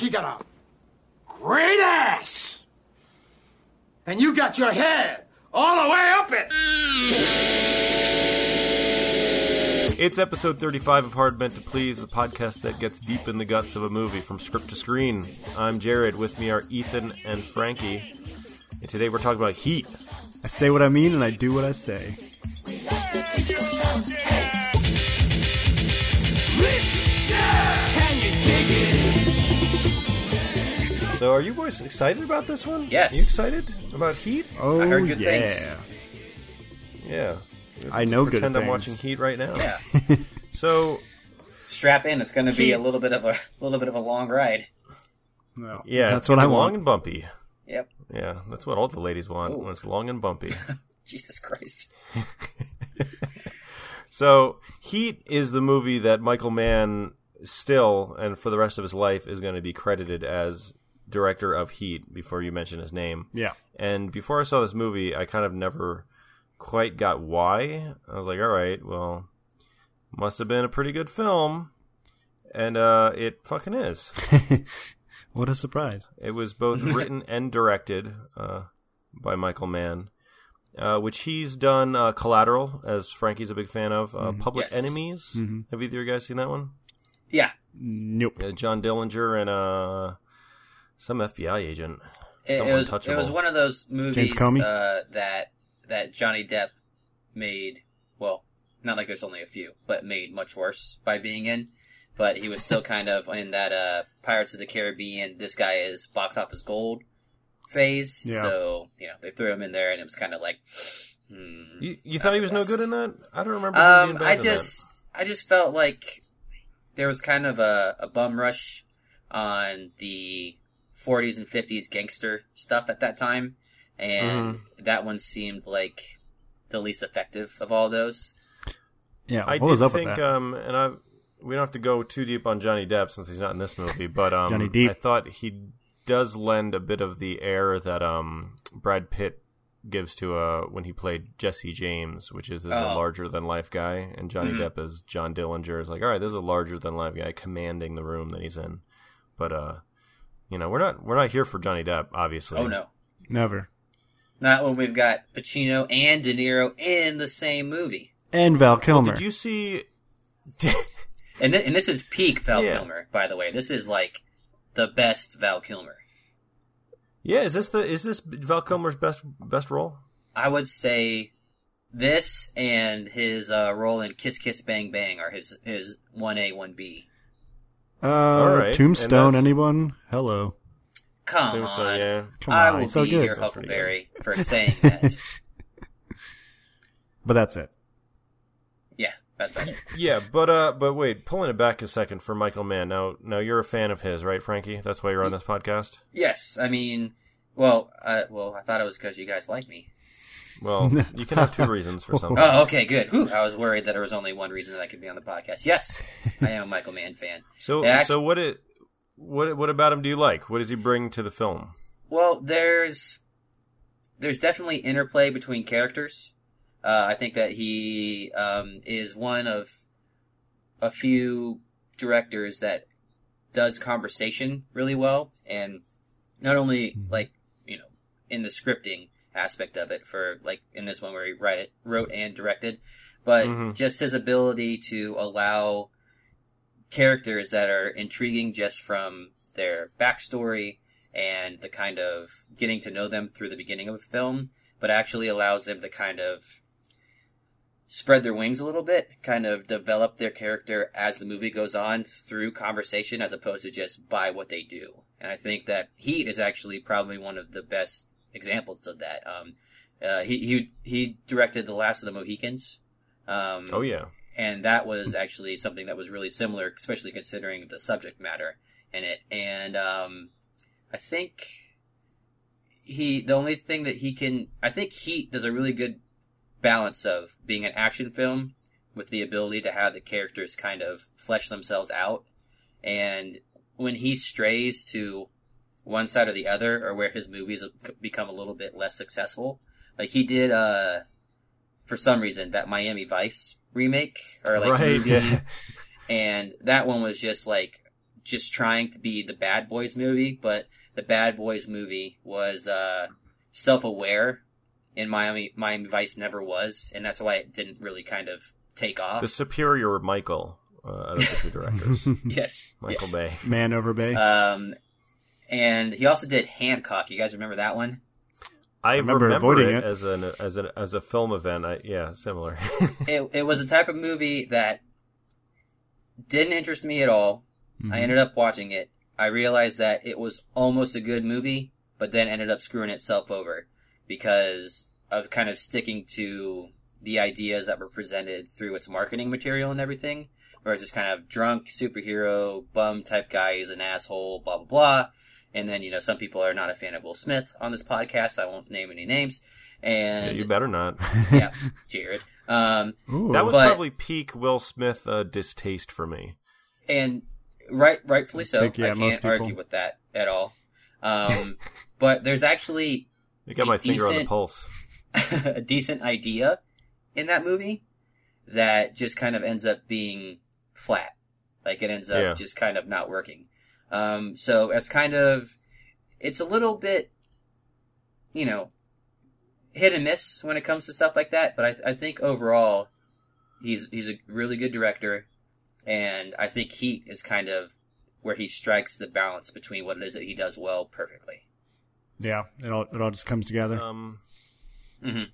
She got a great ass. And you got your head all the way up it. It's episode 35 of Hard Meant to Please, the podcast that gets deep in the guts of a movie from script to screen. I'm Jared. With me are Ethan and Frankie. And today we're talking about Heat. I say what I mean and I do what I say. So, are you boys excited about this one? Yes. Are you excited about Heat? Oh, I heard oh, good yeah. things. Yeah. I know good Pretend I'm things. watching Heat right now. Yeah. So, Strap in. It's going to be a little bit of a little bit of a long ride. No, yeah, that's what I be Long want. and bumpy. Yep. Yeah, that's what all the ladies want Ooh. when it's long and bumpy. Jesus Christ. So, Heat is the movie that Michael Mann still and for the rest of his life is going to be credited as director of Heat before you mention his name. Yeah, And before I saw this movie, I kind of never quite got why. I was like, all right, well, must have been a pretty good film. And uh, it fucking is. what a surprise. It was both written and directed uh, by Michael Mann, uh, which he's done uh, Collateral, as Frankie's a big fan of. Uh, Public Yes. Enemies. Have either of you guys seen that one? Yeah. Nope. Uh, John Dillinger and uh, some FBI agent. It, it Someone was it was one of those movies Comey? uh, that that Johnny Depp made. Well, not like there's only a few, but made much worse by being in. But he was still kind of in that uh, Pirates of the Caribbean. This guy is box office gold phase. Yeah. So you know they threw him in there, and it was kind of like. Hmm, You, you thought he the was no good in that? I don't remember. him Um, being bad I in just, I just felt like there was kind of a, a bum rush on the 40s and 50s gangster stuff at that time, and Mm-hmm. that one seemed like the least effective of all those. Yeah, I was did up think, with that? um, and I we don't have to go too deep on Johnny Depp since he's not in this movie, but um, Johnny Depp. I thought he does lend a bit of the air that um Brad Pitt gives to uh when he played Jesse James, which is, is a Oh. larger than life guy, and Johnny Mhm. Depp as John Dillinger is like, all right, there's a larger than life guy commanding the room that he's in, but uh, you know, we're not we're not here for Johnny Depp, obviously. Oh no, Never. not when we've got Pacino and De Niro in the same movie. And Val Kilmer. Did you see? And, th- and this is peak Val Yeah. Kilmer, by the way. This is like the best Val Kilmer. yeah, is this the is this Val Kilmer's best best role? I would say this and his uh, role in Kiss Kiss Bang Bang are his his one A one B. uh, Alright, and Tombstone, anyone? Hello. Come Tombstone, on, yeah. Come I on, will it's so be good. your Sounds Huckleberry for saying that. But that's it. yeah, that's right. Yeah, but uh, but wait, pulling it back a second for Michael Mann. Now, now you're a fan of his, right, Frankie? That's why you're on this podcast. Yes, I mean, well, uh, well, I thought it was because you guys like me. Well, you can have two reasons for something. Oh, okay, good. Whew, I was worried that there was only one reason that I could be on the podcast. Yes, I am a Michael Mann fan. So, Yeah, so what it, what what about him do you like? What does he bring to the film? Well, there's there's definitely interplay between characters. Uh, I think that he um, is one of a few directors that does conversation really well, and not only like you know in the scripting aspect of it for like in this one where he write it, wrote and directed, but Mhm. just his ability to allow characters that are intriguing just from their backstory and the kind of getting to know them through the beginning of a film, but actually allows them to kind of spread their wings a little bit, kind of develop their character as the movie goes on through conversation as opposed to just by what they do. And I think that Heat is actually probably one of the best examples of that. Um, uh, he, he he directed The Last of the Mohicans. Um, Oh yeah, and that was actually something that was really similar, especially considering the subject matter in it. And um, I think he the only thing that he can I think Heat does a really good balance of being an action film with the ability to have the characters kind of flesh themselves out. And when he strays to one side or the other, or where his movies have become a little bit less successful, like he did, uh, for some reason, that Miami Vice remake or like right. movie, Yeah, and that one was just like just trying to be the Bad Boys movie, but the Bad Boys movie was uh, self-aware, and Miami Miami Vice never was, and that's why it didn't really kind of take off. The superior Michael uh, out of the two directors, yes, Michael yes. Bay. Mann over Bay. Um, and he also did Hancock. You guys remember that one? I remember remember, avoiding it, it. as an as a as a film event. I, yeah, similar. It it was a type of movie that didn't interest me at all. Mhm. I ended up watching it. I realized that it was almost a good movie, but then ended up screwing itself over because of kind of sticking to the ideas that were presented through its marketing material and everything. Where it's just kind of drunk superhero bum type guy is an asshole, blah blah blah. And then you know some people are not a fan of Will Smith on this podcast. I won't name any names. yeah, And you better not. yeah, Jared. Um, Ooh. That was But- probably peak Will Smith uh, distaste for me. and right, rightfully so. think, yeah, I most can't argue with that at all. Um, but there's actually I got A my finger on the pulse. a decent idea in that movie that just kind of ends up being flat. Like it ends up Yeah. just kind of not working. Um, so it's kind of, it's a little bit, you know, hit and miss when it comes to stuff like that. But I, I think overall, he's he's a really good director, and I think Heat is kind of where he strikes the balance between what it is that he does well perfectly. yeah, it all it all just comes together. Um, hmm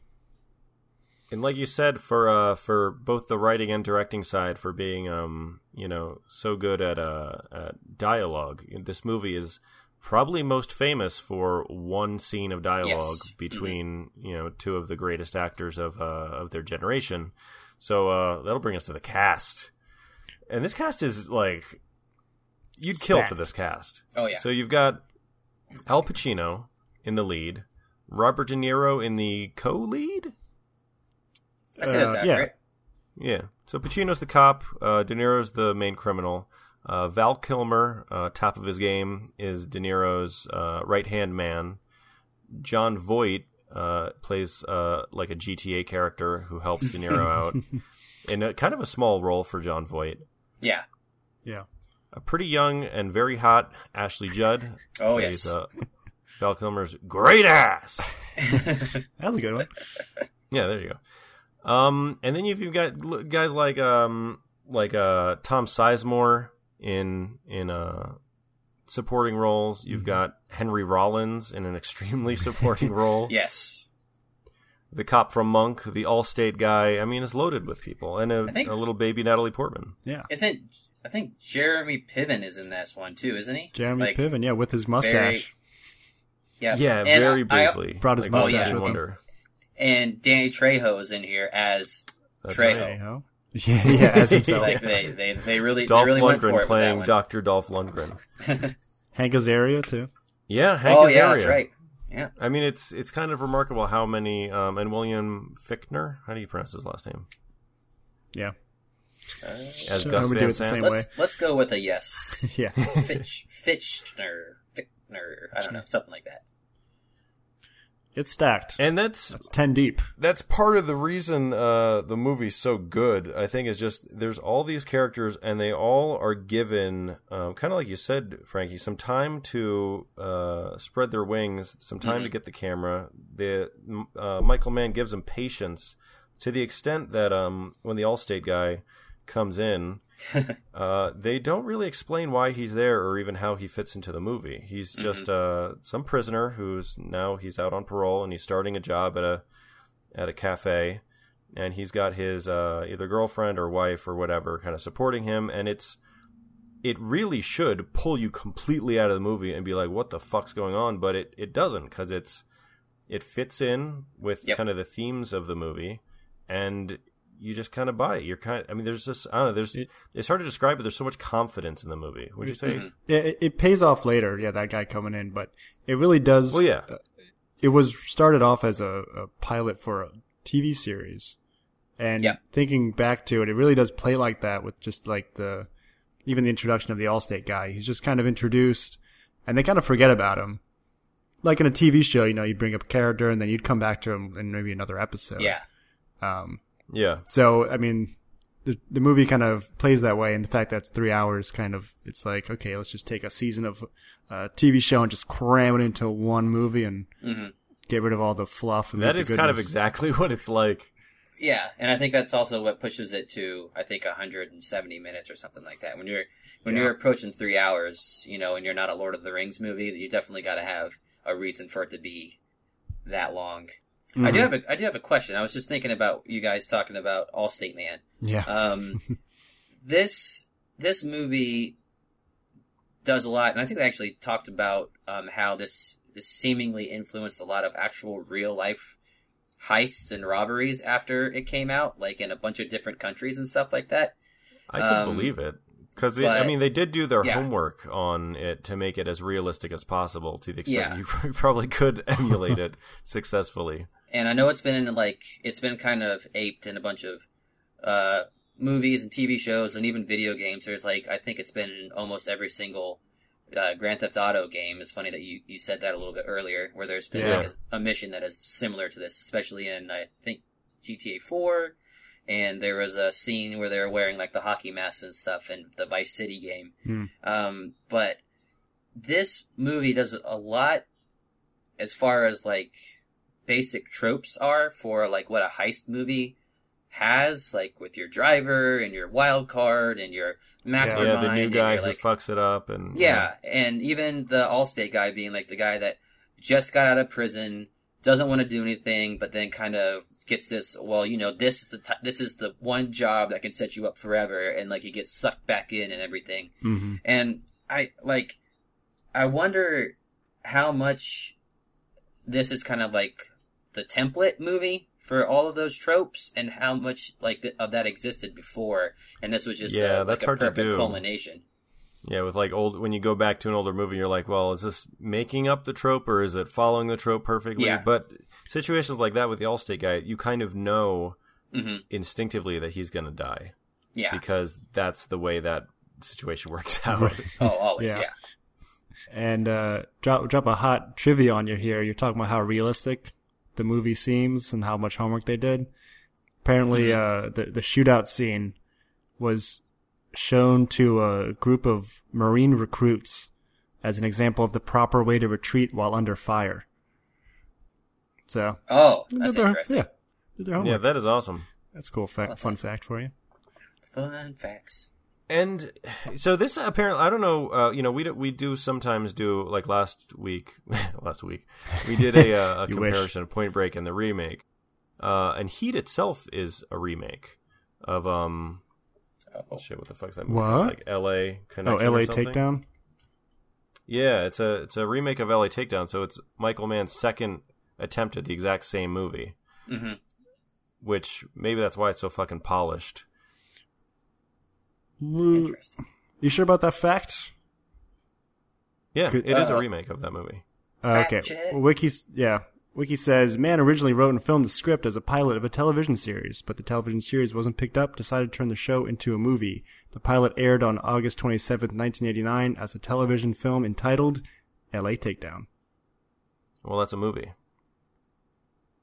and like you said, for uh, for both the writing and directing side, for being um, you know, so good at uh, at dialogue, this movie is probably most famous for one scene of dialogue Yes. between you know two of the greatest actors of uh, of their generation. So uh, that'll bring us to the cast, and this cast is like you'd kill for this cast. Oh yeah. So you've got Al Pacino in the lead, Robert De Niro in the co-lead. I Uh, yeah. Yeah. So Pacino's the cop. Uh, De Niro's the main criminal. Uh, Val Kilmer, uh, top of his game, is De Niro's uh, right hand man. Jon Voight uh, plays uh, like a GTA character who helps De Niro out in a kind of a small role for Jon Voight. Yeah. yeah, A pretty young and very hot Ashley Judd Oh plays yes. uh, Val Kilmer's great ass. that was a good one. Yeah, there you go. Um, and then you've you've got guys like um like uh Tom Sizemore in in uh supporting roles. You've Mhm. got Henry Rollins in an extremely supporting role. yes. The cop from Monk, the Allstate guy. I mean, it's loaded with people, and a, I think- a little baby Natalie Portman. Yeah, Isn't I think Jeremy Piven is in this one too, isn't he? Jeremy Like, Piven, yeah, with his mustache. Yeah. Yeah, And very I- I- briefly. Brought his like mustache Stevie with him. Wonder. and Danny Trejo is in here as That's Trejo. right. Yeah, yeah, as himself. like they, they, they really they Dolph really went for it playing. Doctor Dolph Lundgren. Hank Azaria too. Yeah, Hank oh yeah, that's Azaria. right. Yeah. I mean, it's it's kind of remarkable how many um, and William Fichtner. How do you pronounce his last name? Yeah, As Sure, Gus Van do it the Sant. same Let's way. let's go with a yes. yeah. Fitch Fitchner Fichtner. I don't know, something like that. It's stacked. And that's It's ten deep. that's part of the reason uh, the movie's so good. I think is just there's all these characters, and they all are given um, kind of like you said, Frankie, some time to uh, spread their wings, some time to get the camera. The uh, Michael Mann gives them patience to the extent that um, when the Allstate guy comes in, uh, they don't really explain why he's there or even how he fits into the movie. He's just uh, some prisoner who's now he's out on parole and he's starting a job at a at a cafe, and he's got his uh, either girlfriend or wife or whatever kind of supporting him, and it's it really should pull you completely out of the movie and be like, what the fuck's going on? But it it doesn't because it's it fits in with Yep. kind of the themes of the movie, and you just kind of buy it. You're kind. I mean, there's just I don't know. There's it's hard to describe, but there's so much confidence in the movie. Would you say? Mhm. Yeah, it, it pays off later. Yeah, that guy coming in, but it really does. Well, yeah. it was started off as a, a pilot for a TV series, and Yeah. thinking back to it, it really does play like that with just like the even the introduction of the Allstate guy. He's just kind of introduced, and they kind of forget about him. Like in a TV show, you know, you bring up a character and then you'd come back to him in maybe another episode. Yeah. Um, Yeah. so I mean, the the movie kind of plays that way, and the fact that it's three hours, kind of, it's like okay, let's just take a season of uh, TV show and just cram it into one movie and Mhm. get rid of all the fluff. And That leave is the kind of exactly what it's like. Yeah, and I think that's also what pushes it to I think 170 minutes or something like that. When you're when Yeah. you're approaching three hours, you know, and you're not a Lord of the Rings movie, you definitely got to have a reason for it to be that long. I do Mhm. have a I do have a question. I was just thinking about you guys talking about Allstate Man. yeah. Um, this this movie does a lot, and I think they actually talked about um, how this this seemingly influenced a lot of actual real life heists and robberies after it came out, like in a bunch of different countries and stuff like that. I can Um, believe it because I mean they did do their yeah. homework on it to make it as realistic as possible to the extent Yeah. you probably could emulate it successfully. And I know it's been in like it's been kind of aped in a bunch of uh, movies and TV shows and even video games. There's like I think it's been in almost every single uh, Grand Theft Auto game. It's funny that you, you said that a little bit earlier, where there's been Yeah. like a, a mission that is similar to this, especially in I think GTA 4. And there was a scene where they were wearing like the hockey masks and stuff in the Vice City game. Hmm. Um, but this movie does a lot as far as like basic tropes are for like what a heist movie has, like with your driver and your wild card and your mastermind. yeah, the new guy who like, fucks it up and yeah, and even the Allstate guy being like the guy that just got out of prison, doesn't want to do anything, but then kind of gets this. Well, you know, this is the t- this is the one job that can set you up forever, and like he gets sucked back in and everything. hmm And I like, I wonder how much this is kind of like the template movie for all of those tropes, and how much like th- of that existed before, and this was just Yeah, a, like that's a hard to perfect do. culmination. Yeah, with like old when you go back to an older movie, you're like, well, is this making up the trope or is it following the trope perfectly? Yeah. But situations like that with the Allstate guy, you kind of know hmm instinctively that he's going to die Yeah. because that's the way that situation works out. Right. Oh, always. Yeah. Yeah. And uh, drop drop a hot trivia on you here. You're talking about how realistic the movie seems and how much homework they did. Apparently, uh, the the shootout scene was shown to a group of Marine recruits as an example of the proper way to retreat while under fire. So Oh, that's did their- interesting. Yeah, did their homework. yeah, that is awesome. That's a cool fact. Fun fact for you. Fun facts. And so this apparently, I don't know. Uh, you know, we do, we do sometimes do like last week. last week we did a, uh, a You wish. comparison of Point Break and the remake. Uh, and Heat itself is a remake of um Oh. shit. What the fuck's that? Movie? What? Like L.A. Oh, Connection or L.A. something? Takedown. Yeah, it's a it's a remake of L.A. Takedown. So it's Michael Mann's second attempt at the exact same movie. hmm Which maybe that's why it's so fucking polished. Interesting. You sure about that fact? Yeah, Could- it is a Uh, remake of that movie. Uh, okay. Well, Wiki's yeah. Wiki says Mann originally wrote and filmed the script as a pilot of a television series, but the television series wasn't picked up. Decided to turn the show into a movie. The pilot aired on August twenty seventh, nineteen eighty nine, as a television film entitled "L.A. Takedown." Well, that's a movie.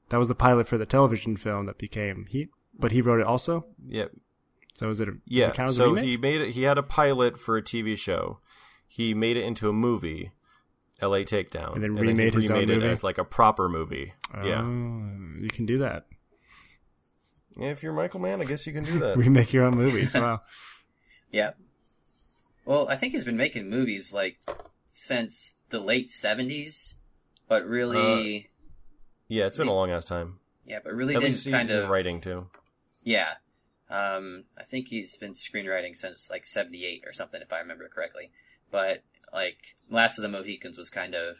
That was the pilot for the television film that became Heat, but he wrote it also. Yeah, So is it? A, does Yeah, it count as a so remake? he made it. He had a pilot for a TV show. He made it into a movie, L.A. Takedown, And then he remade his own remade it movie? as like a proper movie. Oh, yeah. Oh, you can do that. yeah, if you're Michael Mann, I guess you can do that. Remake your own movies. Wow. Yeah. Well, I think he's been making movies like since the late seventies, but really, uh, yeah, it's been a long ass time. yeah, but really At didn't least he- kind of writing too. Yeah. Um, I think he's been screenwriting since like 78 or something, if I remember correctly. But, like, Last of the Mohicans was kind of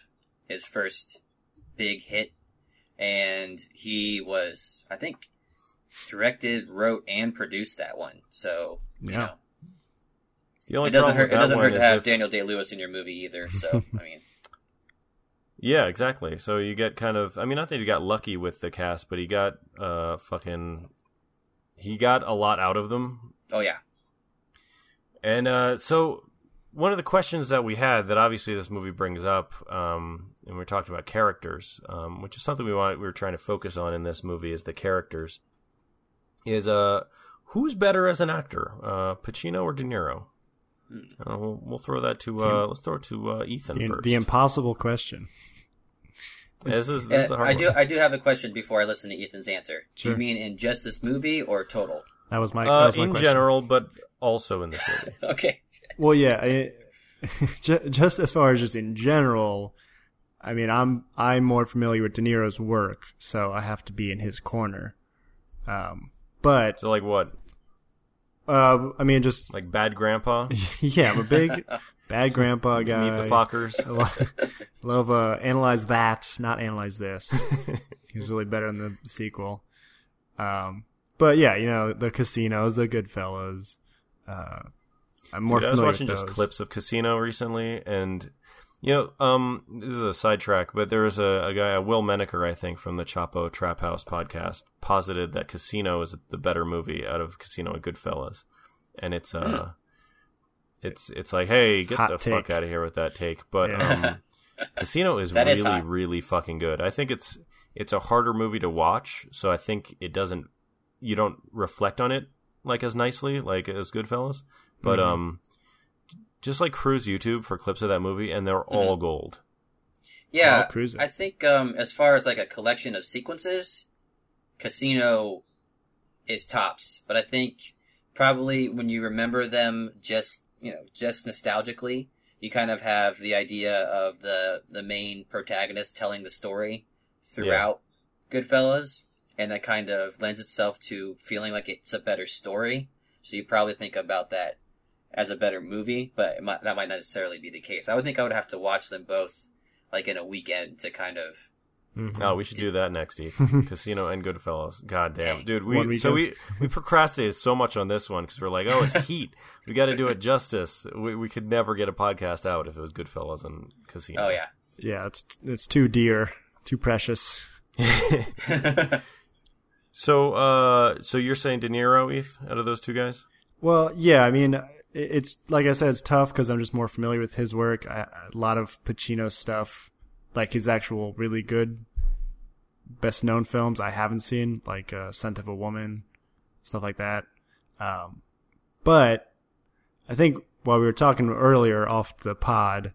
his first big hit. And he was, I think, directed, wrote, and produced that one. So, you Yeah. know, The only it doesn't hurt, it doesn't hurt to have if- Daniel Day Lewis in your movie either. So, I mean, Yeah, exactly. So you get kind of. I mean, I think he got lucky with the cast, but he got uh fucking. He got a lot out of them, oh yeah. And uh, so, one of the questions that we had that obviously this movie brings up, um, and we're talking about characters, um, which is something we want we were trying to focus on in this movie is the characters. Is uh, who's better as an actor, uh, Pacino or De Niro? Uh, we'll, we'll throw that to uh, let's throw it to uh, Ethan The, first. the impossible question. This is this is a Uh, hard I do. one. I do have a question before I listen to Ethan's answer. Do Sure. you mean in just this movie or total? That was my, that Uh, was my in question. general, but also in this movie. Okay. Well, yeah, I, just as far as just in general, I mean, I'm I'm more familiar with De Niro's work, so I have to be in his corner. Um, but So like what? uh, I mean, just Like Bad Grandpa? yeah, I'm a big bad grandpa guy. Meet the Fockers? I love uh, analyze that, not analyze this. he was really better in the sequel. Um, but yeah, you know the casinos, the Goodfellas. Uh, I'm more Dude, I was watching with just clips of Casino recently, and you know, um, this is a sidetrack, but there was a, a guy, Will Menaker, I think, from the Chapo Trap House podcast, posited that Casino is the better movie out of Casino and Goodfellas, and it's uh, it's it's like, hey, get Hot the take. fuck out of here with that take, but Yeah. um, Casino is That really, is really fucking good. I think it's it's a harder movie to watch, so I think it doesn't you don't reflect on it like as nicely like as Goodfellas, but Mhm. um, just like cruise YouTube for clips of that movie, and they're all gold. Yeah, I'll cruise it. I think um, as far as like a collection of sequences, Casino is tops. But I think probably when you remember them just you know just nostalgically, you kind of have the idea of the the main protagonist telling the story throughout Goodfellas, and that kind of lends itself to feeling like it's a better story. So you probably think about that as a better movie, but might, that might not necessarily be the case. I would think I would have to watch them both like in a weekend to kind of Mhm. Oh, we should do that next, Eve. Casino and Goodfellas. God damn, Dang. dude. We so we we procrastinated so much on this one because we're like, oh, it's Heat. We got to do it justice. We we could never get a podcast out if it was Goodfellas and Casino. oh yeah. Yeah, it's it's too dear, too precious. So, uh, so you're saying De Niro, Eve, out of those two guys? Well, yeah, I mean, it's like I said, it's tough because I'm just more familiar with his work. I, a lot of Pacino stuff, like his actual really good, best known films, I haven't seen, like uh, *Scent of a Woman*, stuff like that. Um, but I think while we were talking earlier off the pod,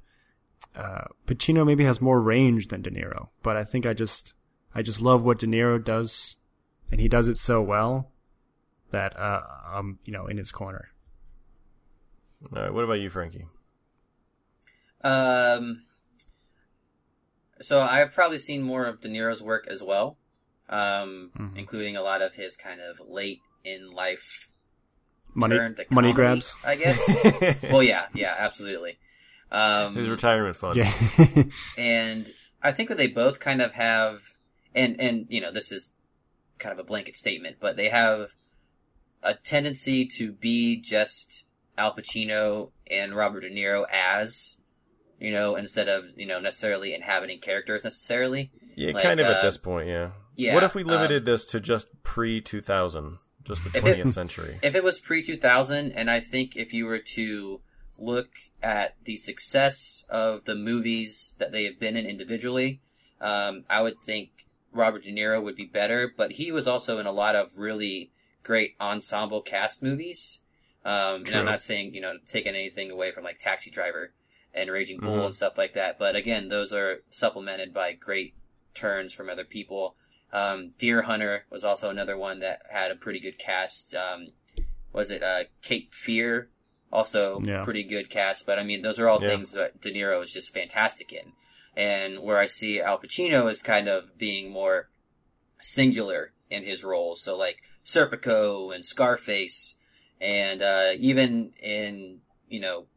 uh, Pacino maybe has more range than De Niro. But I think I just, I just love what De Niro does, and he does it so well that uh, I'm, you know, in his corner. All right. What about you, Frankie? Um, so I've probably seen more of De Niro's work as well, um, Mhm. including a lot of his kind of late in life Money, turn to money grabs. I guess. well, yeah, yeah, absolutely. Um, His retirement fund. Yeah. and I think that they both kind of have, and and you know, this is kind of a blanket statement, but they have a tendency to be just Al Pacino and Robert De Niro as, you know, instead of you know necessarily inhabiting characters necessarily. Yeah, Like, kind of uh, at this point, yeah. yeah, What if we um, limited this to just pre 2000, just the 20th century? If it was pre two thousand, and I think if you were to look at the success of the movies that they have been in individually, um, I would think Robert De Niro would be better. But he was also in a lot of really great ensemble cast movies. Um, and. I'm not saying you know taking anything away from like Taxi Driver and Raging Bull Mhm. and stuff like that. But again, those are supplemented by great turns from other people. Um, Deer Hunter was also another one that had a pretty good cast. Um, was it uh, Cape Fear? Also, Yeah. pretty good cast. But I mean, those are all Yeah. things that De Niro is just fantastic in. And where I see Al Pacino is kind of being more singular in his roles. So like Serpico and Scarface, and uh, even in you know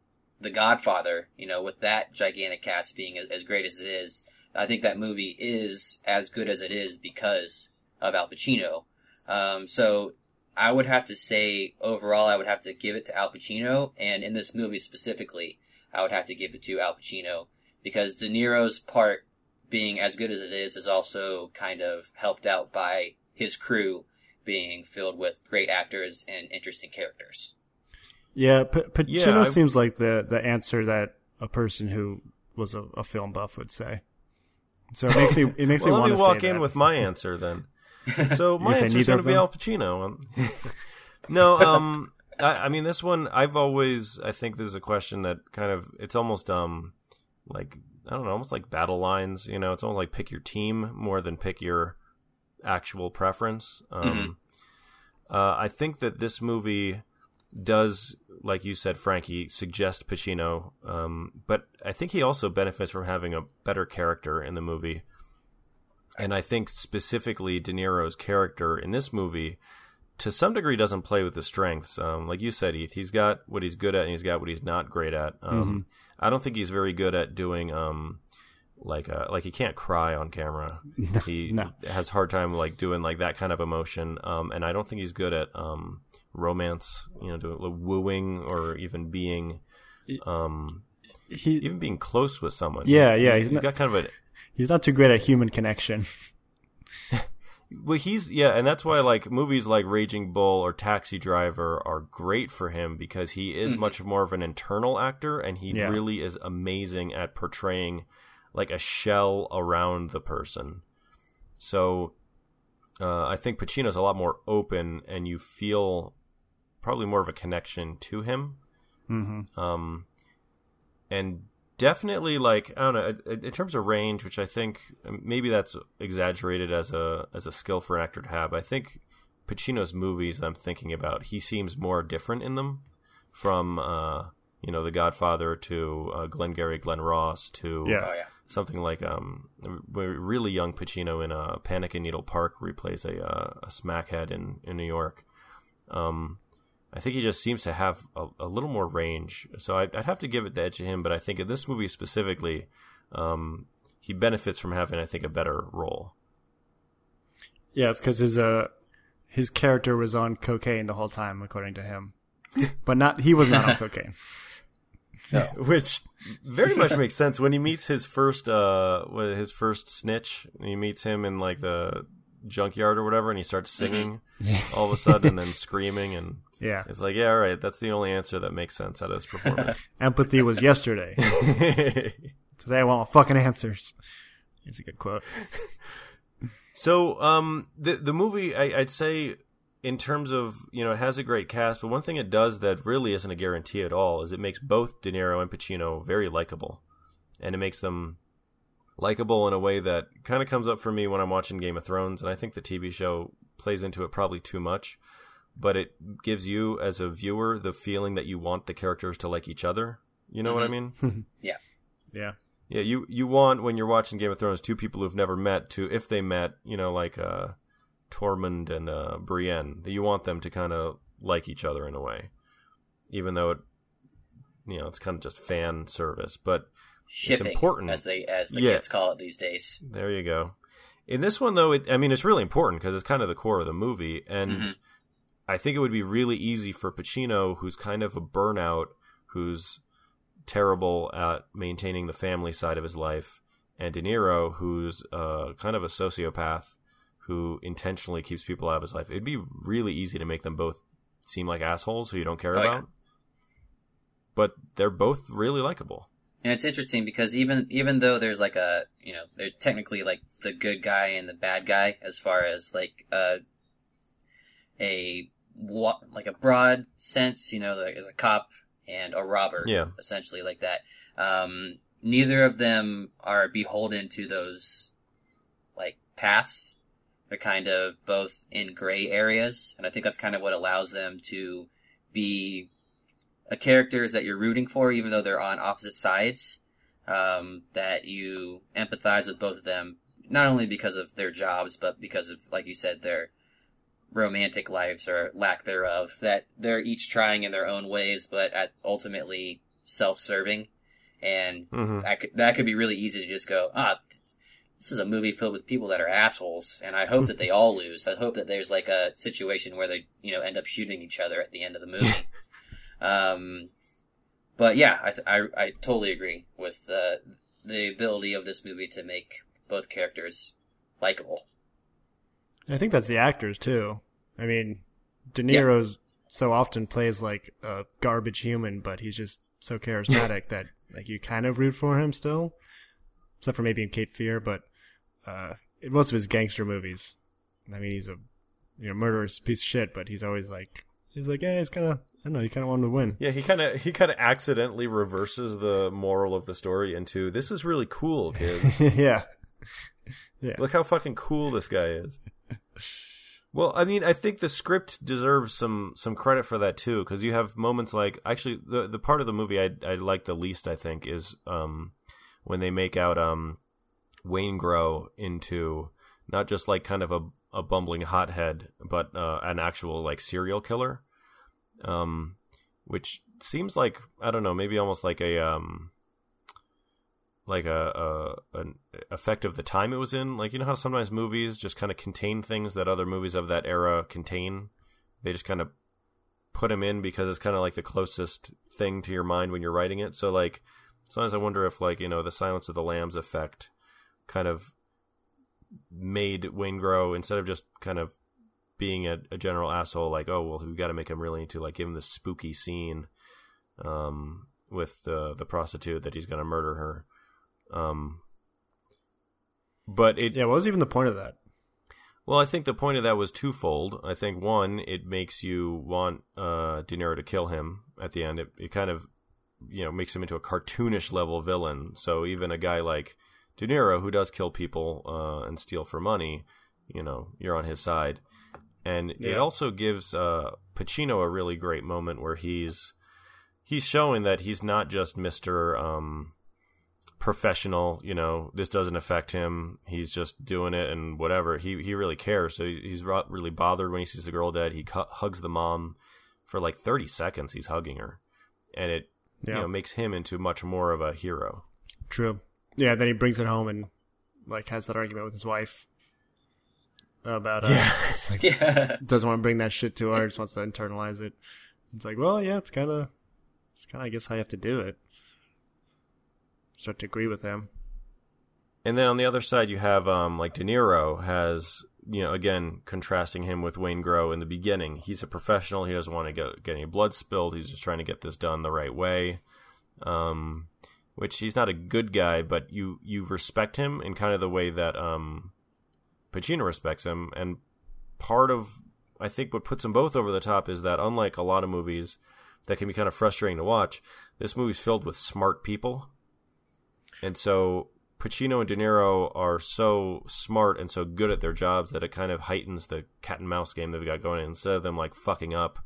The Godfather, you know, with that gigantic cast being as, great as it is, I think that movie is as good as it is because of Al Pacino. Um, so I would have to say overall, I would have to give it to Al Pacino, and in this movie specifically, I would have to give it to Al Pacino because De Niro's part being as good as it is is also kind of helped out by his crew being filled with great actors and interesting characters. Yeah, P- Pacino Yeah, I- seems like the the answer that a person who was a, a film buff would say. So it makes me it makes well, me want to walk say in that. with my answer then. So my answer is going to be? Al Pacino. No, um, I, I mean this one. I've always. I think this is a question that kind of. It's almost um, like I don't know, almost like battle lines. You know, it's almost like pick your team more than pick your actual preference. Um, uh, I think that this movie does, like you said, Frankie, suggest Pacino, um, but I think he also benefits from having a better character in the movie. And I think specifically De Niro's character in this movie, to some degree, doesn't play with his strengths. Um, like you said, Heath, he's got what he's good at and he's got what he's not great at. Um, I don't think he's very good at doing um, like uh, like he can't cry on camera. he no. has hard time like doing like that kind of emotion. Um, and I don't think he's good at um, romance. You know, doing like, wooing or even being um, He even being close with someone. Yeah, yeah, He's, he's he's not- got kind of a he's not too great at human connection. Well, he's yeah, and that's why like movies like Raging Bull or Taxi Driver are great for him because he is much more of an internal actor, and he Yeah. really is amazing at portraying like a shell around the person. So, uh, I think Pacino's a lot more open, and you feel probably more of a connection to him. Mm-hmm. Um, and definitely like I don't know in terms of range, which I think um, maybe that's exaggerated as a as a skill for an actor to have. I think Pacino's movies I'm thinking about, he seems more different in them from uh, you know The Godfather to uh, Glengarry Glen Ross to Yeah. Oh yeah. something like um really young Pacino in uh, Panic in Needle Park, where he plays a uh, a smackhead in in New York. Um, I think he just seems to have a, a little more range, so I'd, I'd have to give it the edge to him. But I think in this movie specifically, um, he benefits from having, I think, a better role. Yeah, it's because his uh his character was on cocaine the whole time, according to him. But not he was not on cocaine. Which very much makes sense when he meets his first uh his first snitch. He meets him in like the junkyard or whatever, and he starts singing all of a sudden and then screaming, and Yeah, it's like, yeah, all right, that's the only answer that makes sense out of his performance. empathy was yesterday. Today I want fucking answers. It's a good quote. So, um, the the movie, I, I'd say, in terms of you know, it has a great cast, but one thing it does that really isn't a guarantee at all is it makes both De Niro and Pacino very likable, and it makes them likable in a way that kind of comes up for me when I'm watching Game of Thrones, and I think the TV show plays into it probably too much, but it gives you as a viewer the feeling that you want the characters to like each other. You know what I mean? Yeah. Yeah, Yeah, you you want when you're watching Game of Thrones two people who've never met to if they met, you know, like uh Tormund and uh Brienne, that you want them to kind of like each other in a way. Even though it you know, it's kind of just fan service, but Shipping, important. as they as the Yeah. kids call it these days. there you go. In this one though, it I mean it's really important because it's kind of the core of the movie and Mhm. I think it would be really easy for Pacino, who's kind of a burnout, who's terrible at maintaining the family side of his life, and De Niro, who's uh, kind of a sociopath who intentionally keeps people out of his life. It'd be really easy to make them both seem like assholes who you don't care Oh, yeah. about. But they're both really likable. And it's interesting because even even though there's like a you know they're technically like the good guy and the bad guy as far as like uh, a like a broad sense, you know, like as a cop and a robber, Yeah. essentially like that. Um, neither of them are beholden to those like paths. They're kind of both in gray areas, and I think that's kind of what allows them to be characters that you're rooting for, even though they're on opposite sides. Um, that you empathize with both of them, not only because of their jobs, but because of, like you said, their romantic lives or lack thereof. That they're each trying in their own ways, but at ultimately self-serving, and hmm that could, that could be really easy to just go, ah, this is a movie filled with people that are assholes, and I hope that they all lose. I hope that there's like a situation where they, you know, end up shooting each other at the end of the movie. Um, but yeah, I, th- I, I totally agree with uh, the ability of this movie to make both characters likable. I think that's the actors too. I mean, De Niro's so often plays like a garbage human, but he's just so charismatic that like you kind of root for him still, except for maybe in Cape Fear. But uh, in most of his gangster movies, I mean, he's a you know murderous piece of shit, but he's always like He's like, yeah, he's kind of, I don't know, he kind of wanted to win. Yeah, he kind of he kind of accidentally reverses the moral of the story into this is really cool, kids. yeah. yeah. Look how fucking cool this guy is. Well, I mean, I think the script deserves some some credit for that too, because you have moments like actually the the part of the movie I I like the least I think is um when they make out um Waingro into not just like kind of a a bumbling hothead, but uh, an actual like serial killer, um, which seems like I don't know, maybe almost like a um like a, a an effect of the time it was in. Like you know how sometimes movies just kind of contain things that other movies of that era contain. They just kind of put them in because it's kind of like the closest thing to your mind when you're writing it. So like sometimes I wonder if like you know the Silence of the Lambs effect kind of made Waingro instead of just kind of being a, a general asshole like oh well we got to make him really into like give him this spooky scene um with the the prostitute that he's going to murder her um, but it yeah. What was even the point of that? Well, I think the point of that was twofold. I think one, it makes you want uh, De Niro to kill him at the end. It, it kind of you know makes him into a cartoonish level villain. So even a guy like De Niro, who does kill people uh, and steal for money, you know, you're on his side. And yeah. it also gives uh, Pacino a really great moment where he's he's showing that he's not just Mister um, professional. You know, this doesn't affect him. He's just doing it and whatever. He he really cares. So he's really bothered when he sees the girl dead. He cu- hugs the mom for like thirty seconds. He's hugging her, and it yeah. you know makes him into much more of a hero. True. Yeah. Then he brings it home and like has that argument with his wife about uh, yeah. like, yeah. doesn't want to bring that shit to her. Just wants to internalize it. It's like, well, yeah, it's kind of, it's kind of, I guess, how you have to do it start to agree with him. And then on the other side, you have um, like De Niro has you know again contrasting him with Waingro in the beginning. He's a professional. He doesn't want to get, get any blood spilled. He's just trying to get this done the right way. Um, which he's not a good guy, but you you respect him in kind of the way that um, Pacino respects him. And part of I think what puts them both over the top is that unlike a lot of movies that can be kind of frustrating to watch, this movie's filled with smart people and so Pacino and De Niro are so smart and so good at their jobs that it kind of heightens the cat and mouse game they've got going. Instead of them like fucking up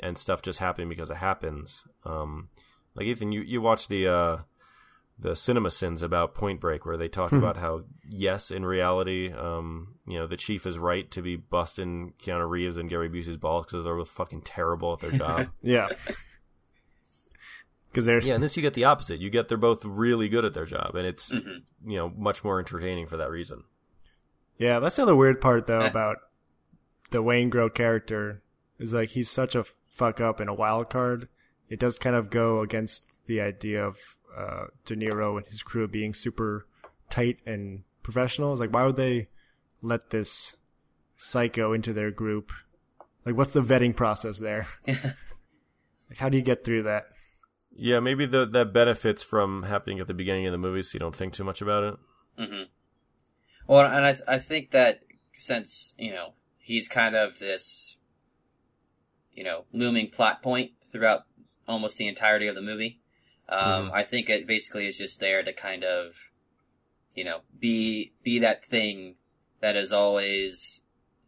and stuff just happening because it happens. Um, like Ethan, you you watch the uh, the CinemaSins about Point Break where they talk hmm. about how yes, in reality, um, you know, the chief is right to be busting Keanu Reeves and Gary Busey's balls because they're both fucking terrible at their job. yeah because they're yeah. And this you get the opposite. You get they're both really good at their job, and it's mm-hmm. you know much more entertaining for that reason. Yeah, that's the other weird part though about the Waingro character is like he's such a fuck up and a wild card. It does kind of go against the idea of uh, De Niro and his crew being super tight and professional. It's like why would they let this psycho into their group? Like, what's the vetting process there? like, how do you get through that? Yeah, maybe the, that benefits from happening at the beginning of the movie, so you don't think too much about it. Mm-hmm. Well, and I I think that since you know he's kind of this, you know, looming plot point throughout almost the entirety of the movie, um, mm-hmm. I think it basically is just there to kind of, you know, be be that thing that is always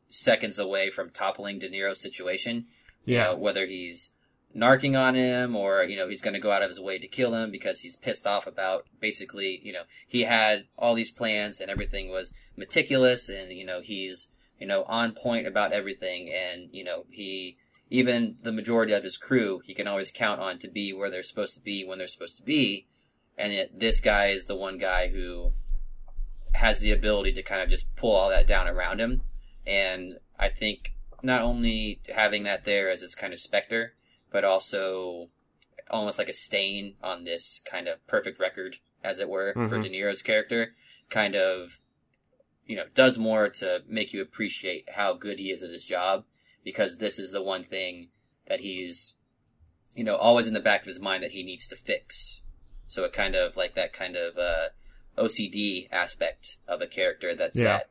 seconds away from toppling De Niro's situation. Yeah. You know, whether he's narking on him or, you know, he's going to go out of his way to kill him because he's pissed off about basically, you know, he had all these plans and everything was meticulous and, you know, he's, you know, on point about everything and, you know, he, even the majority of his crew, he can always count on to be where they're supposed to be when they're supposed to be. And yet this guy is the one guy who has the ability to kind of just pull all that down around him. And I think not only having that there as this kind of specter, but also almost like a stain on this kind of perfect record, as it were, mm-hmm. for De Niro's character, kind of, you know, does more to make you appreciate how good he is at his job, because this is the one thing that he's, you know, always in the back of his mind that he needs to fix. So it kind of like that kind of uh, OCD aspect of a character that's yeah. that,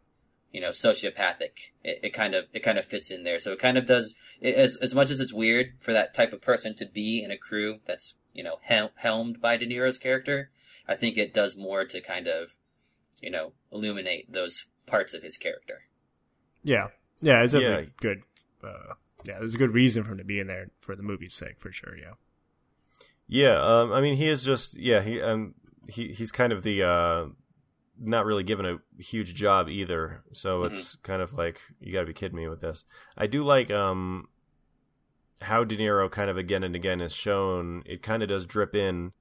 you know, sociopathic. It, it kind of it kind of fits in there. So it kind of does it, as as much as it's weird for that type of person to be in a crew that's you know hel- helmed by De Niro's character. I think it does more to kind of you know illuminate those parts of his character. Yeah, yeah, it's a Yeah. good. Uh, yeah, there's a good reason for him to be in there for the movie's sake, for sure. Yeah. Yeah, um, I mean, he is just yeah, he um, he he's kind of the uh, not really given a huge job either. So Mhm. it's kind of like you got to be kidding me with this. I do like um how De Niro kind of again and again is shown. It kind of does drip in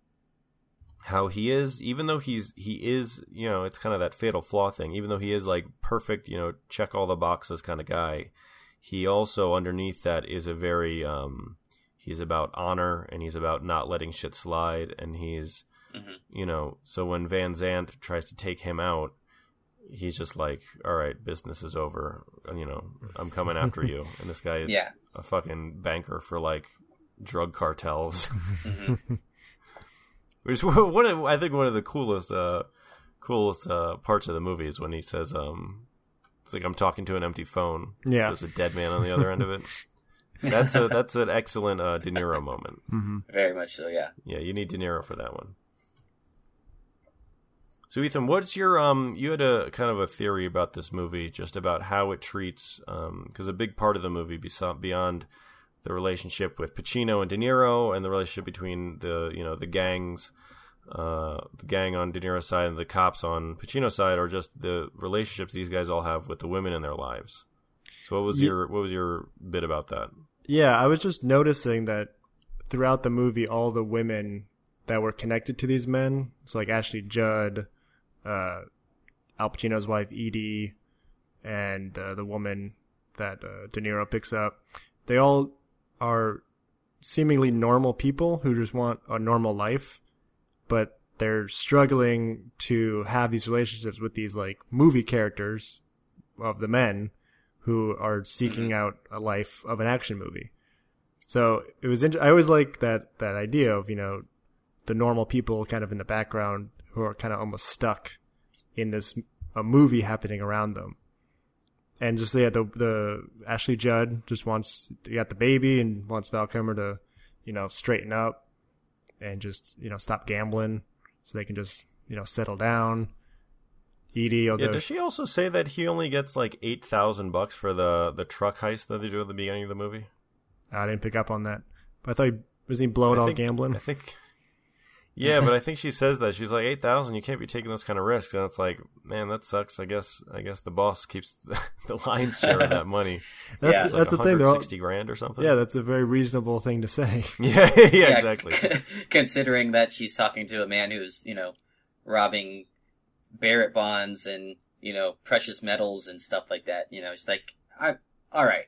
how he is, even though he's he is you know it's kind of that fatal flaw thing. Even though he is like perfect, you know, check all the boxes kind of guy. He also underneath that is a very um he's about honor and he's about not letting shit slide and he's Mhm. you know so when van zant tries to take him out he's just like all right business is over you know i'm coming after you and this guy is Yeah. a fucking banker for like drug cartels Mhm. which is one of i think one of the coolest uh coolest uh parts of the movie is when he says um it's like i'm talking to an empty phone Yeah. there's a dead man on the other end of it that's a that's an excellent uh de niro moment Very much so. Yeah. Yeah, you need De Niro for that one. So Ethan, what's your um? You had a kind of a theory about this movie, just about how it treats um, because a big part of the movie bes- beyond the relationship with Pacino and De Niro, and the relationship between the you know the gangs, uh, the gang on De Niro's side and the cops on Pacino's side, or just the relationships these guys all have with the women in their lives. So what was Ye- your what was your bit about that? Yeah, I was just noticing that throughout the movie, all the women that were connected to these men, so like Ashley Judd, uh, Al Pacino's wife Edie, and uh, the woman that uh, De Niro picks up, they all are seemingly normal people who just want a normal life, but they're struggling to have these relationships with these like movie characters of the men who are seeking mm-hmm. out a life of an action movie. So it was. Int- I always like that that idea of you know the normal people kind of in the background who are kind of almost stuck in this a movie happening around them. And just yeah, the the Ashley Judd just wants got the baby and wants Val Kilmer to, you know, straighten up and just you know stop gambling so they can just you know settle down. Edie, although Yeah, does she also say that he only gets like eight thousand bucks for the the truck heist that they do at the beginning of the movie? I didn't pick up on that. But I thought he was he blowing all gambling. I think. Yeah, but I think she says that she's like eight thousand. You can't be taking those kind of risks, and it's like, man, that sucks. I guess I guess the boss keeps the lion's share of that money. That's Yeah. It's that's like the thing. They're all, grand or something. yeah, that's a very reasonable thing to say. yeah, yeah, exactly. considering that she's talking to a man who's, you know, robbing bearer bonds and, you know, precious metals and stuff like that. You know, it's like, I, all right,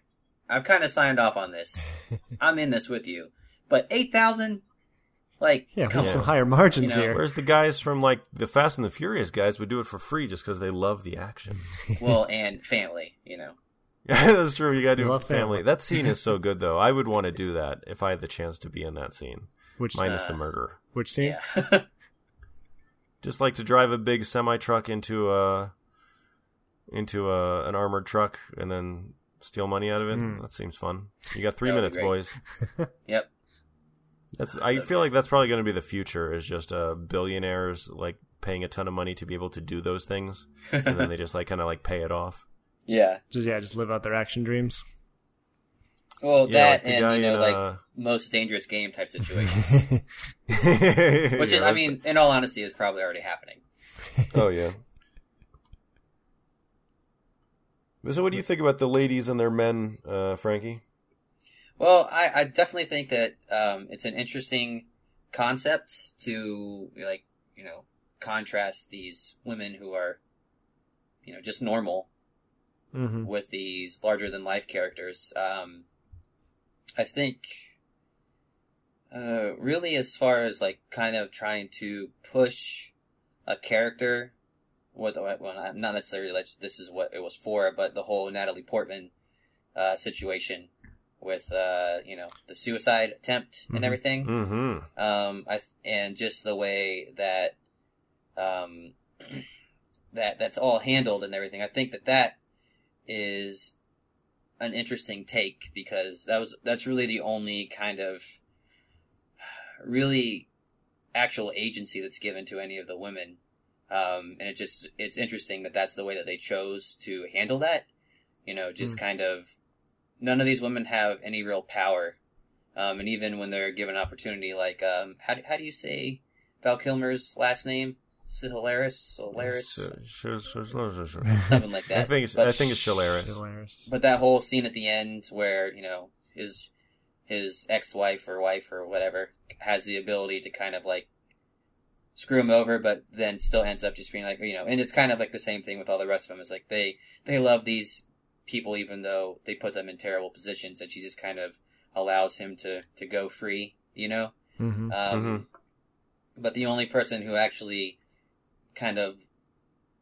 I've kind of signed off on this. I'm in this with you. But 8,000? Like, Yeah, come with some higher margins You know, here. Whereas the guys from like the Fast and the Furious guys would do it for free just because they love the action. well, and family, you know. Yeah, that's true. You gotta do You it for family. family. That scene is so good, though. I would want to do that if I had the chance to be in that scene, Which minus Uh, the murder. which scene? Yeah. Just like to drive a big semi truck into a into a an armored truck and then steal money out of it. Mm. That seems fun. You got three minutes, boys. yep. That's. I So feel like that's probably going to be the future. Is just uh, billionaires like paying a ton of money to be able to do those things, and then they just like kind of like pay it off. Yeah. Just yeah, just live out their action dreams. Well, Yeah, like that the and, you know, in, like, uh, most dangerous game type situations. Which is, I mean, in all honesty, is probably already happening. oh yeah. So, what do you think about the ladies and their men, uh, Frankie? Well, I, I definitely think that um, it's an interesting concept to like you know contrast these women who are you know just normal Mm-hmm. with these larger than life characters. Um, I think uh, really as far as like kind of trying to push a character with well not not necessarily like this is what it was for, but the whole Natalie Portman uh, situation with uh, you know the suicide attempt and Mhm. everything Mm-hmm. um, I and just the way that um, that that's all handled and everything. I think that that is an interesting take because that was that's really the only kind of really actual agency that's given to any of the women um, and it just it's interesting that that's the way that they chose to handle that you know just Mm. kind of none of these women have any real power um, and even when they're given opportunity like um, how, do, how do you say val kilmer's last name solaris solaris something like that I think it's, But- I think it's Shalaris. Hilarious. but that whole scene at the end where you know his his ex-wife or wife or whatever has the ability to kind of like screw him over, but then still ends up just being like you know, and it's kind of like the same thing with all the rest of them. It's like they they love these people even though they put them in terrible positions, and she just kind of allows him to to go free, you know. hmm Um, But the only person who actually kind of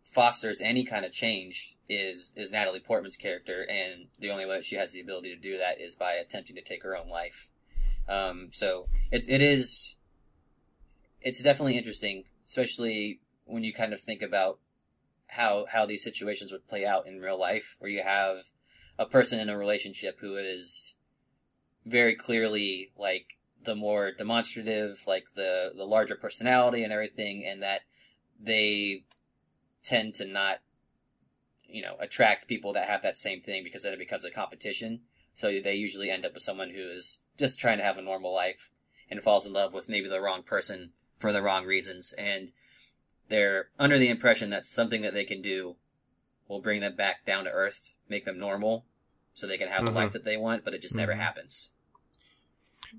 fosters any kind of change is is Natalie Portman's character, and the only way that she has the ability to do that is by attempting to take her own life. Um, so it it is it's definitely interesting, especially when you kind of think about how how these situations would play out in real life, where you have a person in a relationship who is very clearly like the more demonstrative, like the the larger personality and everything, and that they tend to not, you know, attract people that have that same thing because then it becomes a competition. So they usually end up with someone who is just trying to have a normal life and falls in love with maybe the wrong person for the wrong reasons, and they're under the impression that something that they can do will bring them back down to earth, make them normal, so they can have Mhm. the life that they want, but it just never Mhm. happens.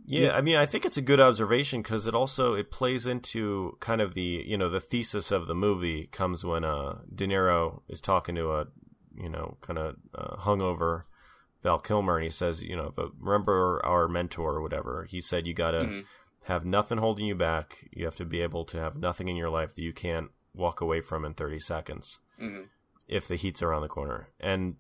Yeah, I mean, I think it's a good observation because it also it plays into kind of the you know the thesis of the movie comes when uh De Niro is talking to a you know kind of uh, hungover Val Kilmer and he says you know the, remember our mentor or whatever he said you gotta Mhm. Have nothing holding you back you have to be able to have nothing in your life that you can't walk away from in thirty seconds hmm if the heat's around the corner. And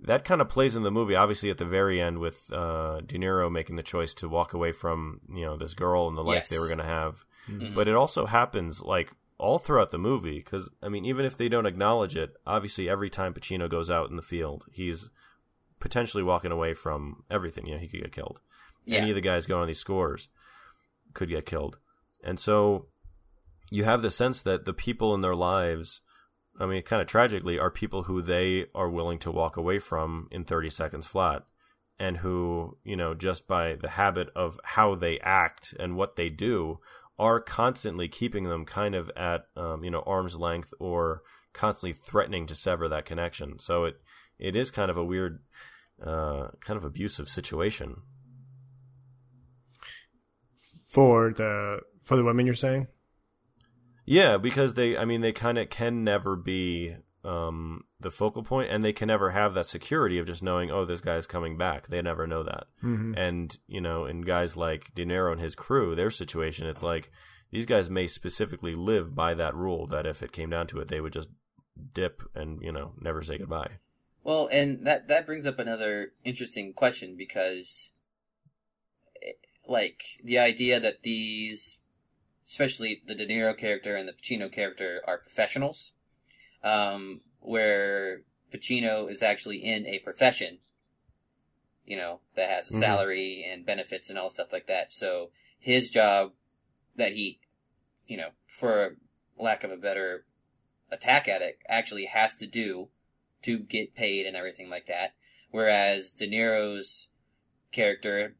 that kind of plays in the movie, obviously at the very end with uh, De Niro making the choice to walk away from you know this girl and the life they were going to have. Mhm. But it also happens like all throughout the movie because I mean, even if they don't acknowledge it, obviously every time Pacino goes out in the field, he's potentially walking away from everything. You know, he could get killed. Yeah. Any of the guys going on these scores could get killed, and so you have the sense that the people in their lives I mean, kind of tragically, are people who they are willing to walk away from in 30 seconds flat, and who, you know, just by the habit of how they act and what they do, are constantly keeping them kind of at, um, you know, arm's length or constantly threatening to sever that connection. So it it is kind of a weird, uh, kind of abusive situation. For the for the women, you're saying? Yeah, because they, I mean, they kind of can never be um, the focal point, and they can never have that security of just knowing, oh, this guy's coming back. They never know that. Mm-hmm. And you know, in guys like De Niro and his crew, their situation, it's like these guys may specifically live by that rule that if it came down to it, they would just dip and you know never say goodbye. Well, and that that brings up another interesting question because, like, the idea that these, especially the De Niro character and the Pacino character, are professionals, um, where Pacino is actually in a profession, you know, that has a Mhm. salary and benefits and all stuff like that. So his job that he, you know, for lack of a better attack at it, actually has to do to get paid and everything like that. Whereas De Niro's character,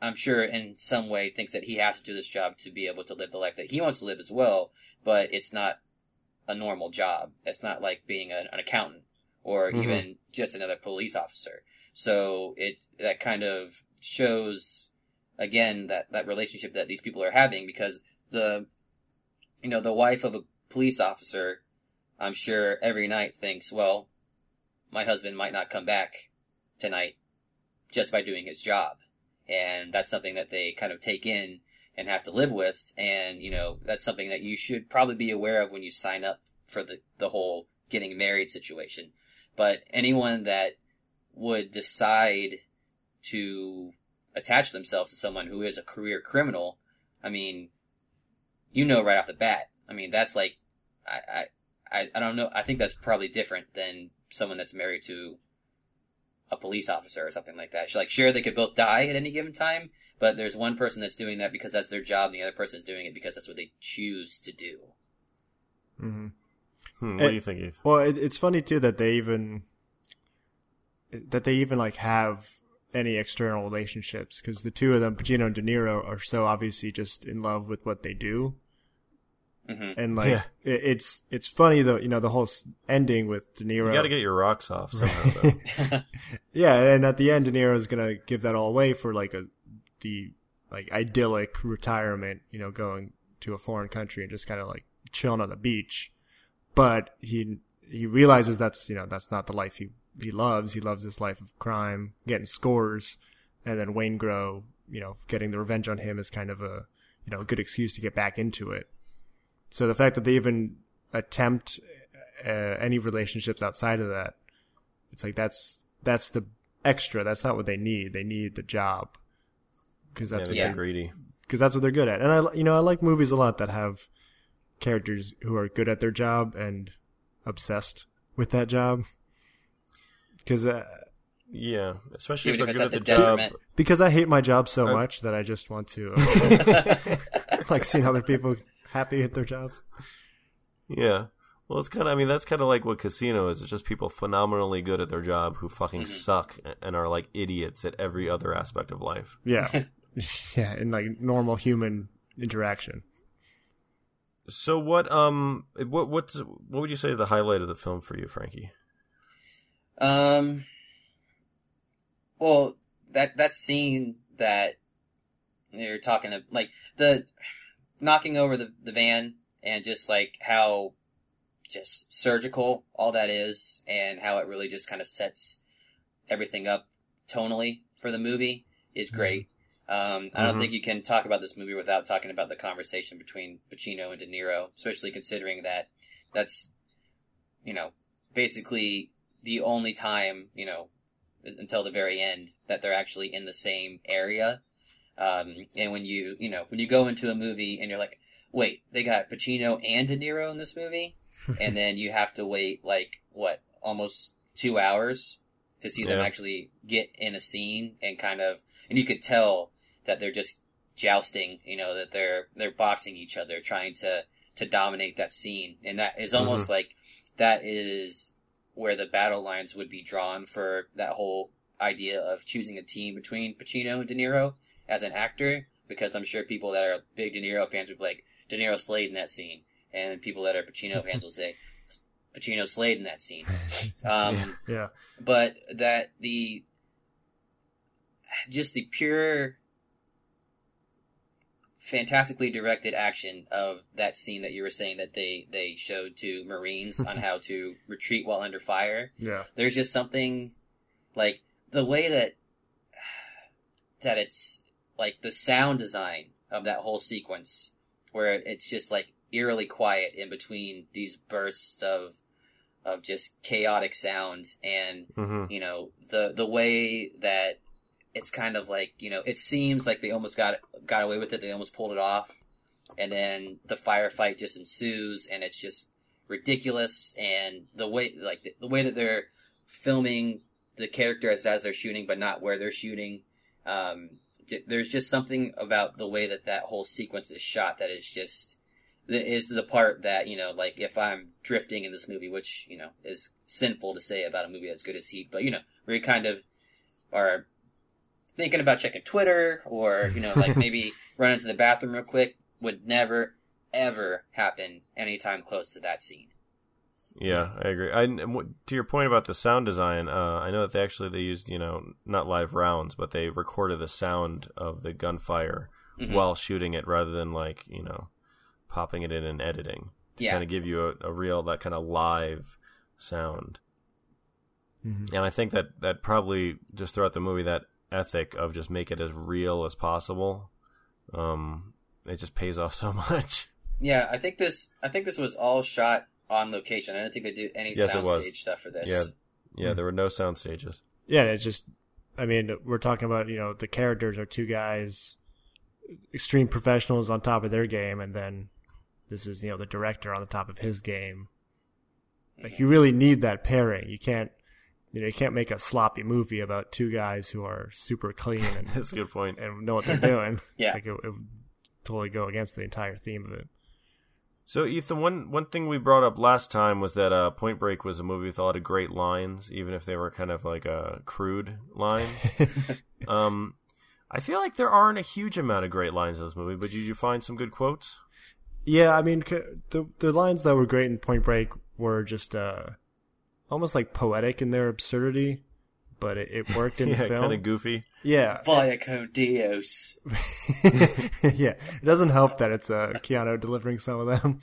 I'm sure in some way thinks that he has to do this job to be able to live the life that he wants to live as well, but it's not a normal job. It's not like being an, an accountant or Mhm. even just another police officer. So it that kind of shows again that that relationship that these people are having because the you know the wife of a police officer I'm sure every night thinks, well, my husband might not come back tonight just by doing his job. And that's something that they kind of take in and have to live with. And, you know, that's something that you should probably be aware of when you sign up for the, the whole getting married situation. But anyone that would decide to attach themselves to someone who is a career criminal, I mean, you know right off the bat. I mean, that's like, I, I, I, don't know. I think that's probably different than someone that's married to a police officer or something like that. She's like, sure, they could both die at any given time, but there's one person that's doing that because that's their job, and the other person is doing it because that's what they choose to do. Mm-hmm. Hmm, what It- do you think, Eve? Well, it, it's funny too that they even that they even like have any external relationships because the two of them, Pacino and De Niro, are so obviously just in love with what they do, hmm and like Yeah. it, it's it's funny though. You know the whole ending with De Niro. You got to get your rocks off somehow. though. yeah, and at the end, De Niro is gonna give that all away for like a the like idyllic retirement. You know, going to a foreign country and just kind of like chilling on the beach. But he he realizes that's you know that's not the life he he loves. He loves this life of crime, getting scores, and then Waingro, you know, getting the revenge on him is kind of a you know a good excuse to get back into it. So the fact that they even attempt uh, any relationships outside of that, it's like that's that's the extra. That's not what they need. They need the job because that's they what Yeah. get greedy. because that's what they're good at. And I, you know, I like movies a lot that have characters who are good at their job and obsessed with that job. Because uh, Yeah, especially Even if if they're it's good at at the the job. because I hate my job so Uh, much that I just want to uh, like seeing other people happy at their jobs. Yeah. Well, it's kind of. I mean, that's kind of like what Casino is. It's just people phenomenally good at their job who fucking Mhm. suck and are like idiots at every other aspect of life. Yeah, yeah, in like normal human interaction. So what? Um, what what's what would you say is the highlight of the film for you, Frankie? Um. Well, that that scene that you're talking of, like the knocking over the the van and just like how just surgical all that is, and how it really just kind of sets everything up tonally for the movie is great. Um, I don't Mhm. think you can talk about this movie without talking about the conversation between Pacino and De Niro, especially considering that that's, you know, basically the only time, you know, until the very end that they're actually in the same area. Um, and when you, you know, when you go into a movie and you're like, wait, they got Pacino and De Niro in this movie, and then you have to wait like what, almost two hours to see them actually get in a scene and kind of, and you could tell that they're just jousting, you know, that they're they're boxing each other, trying to to dominate that scene, and that is almost like that is where the battle lines would be drawn for that whole idea of choosing a team between Pacino and De Niro as an actor, because I'm sure people that are big De Niro fans would be like De Niro slayed in that scene, and people that are Pacino fans will say Pacino slayed in that scene. Um, Yeah, but that the just the pure fantastically directed action of that scene that you were saying that they they showed to marines on how to retreat while under fire. Yeah, there's just something like the way that that it's like the sound design of that whole sequence where it's just like eerily quiet in between these bursts of of just chaotic sound and hmm you know the the way that it's kind of like you know it seems like they almost got got away with it they almost pulled it off and then the firefight just ensues and it's just ridiculous and the way like the, the way that they're filming the characters as they're shooting but not where they're shooting um there's just something about the way that that whole sequence is shot that is just that is the part that you know like if i'm drifting in this movie which you know is sinful to say about a movie as good as heat but you know where you kind of are thinking about checking twitter or you know like maybe running to the bathroom real quick would never ever happen anytime close to that scene Yeah, I agree. I, to your point about the sound design, uh, I know that they actually they used you know not live rounds, but they recorded the sound of the gunfire Mhm. while shooting it, rather than like you know popping it in and editing to yeah kind of give you a, a real that kind of live sound. Mhm. And I think that that probably just throughout the movie that ethic of just make it as real as possible, um, it just pays off so much. yeah i think this i think this was all shot on location i don't think they do any Yes, soundstage stuff for this Yeah, yeah. Hmm. There were no sound stages. yeah. It's just, I mean, we're talking about you know the characters are two guys, extreme professionals on top of their game, and then this is you know the director on the top of his game, Like you really need that pairing. You can't, you know, you can't make a sloppy movie about two guys who are super clean and That's a good and know what they're doing. Yeah. like it, it would totally go against the entire theme of it. So Ethan, one one thing we brought up last time was that uh, Point Break was a movie with a lot of great lines, even if they were kind of like uh, crude lines. um, I feel like there aren't a huge amount of great lines in this movie, but did you find some good quotes? Yeah, I mean, the the lines that were great in Point Break were just uh, almost like poetic in their absurdity, but it, it worked in yeah, the film. kind of goofy. Yeah, Vaya con Dios. yeah. It doesn't help that it's uh, Keanu delivering some of them.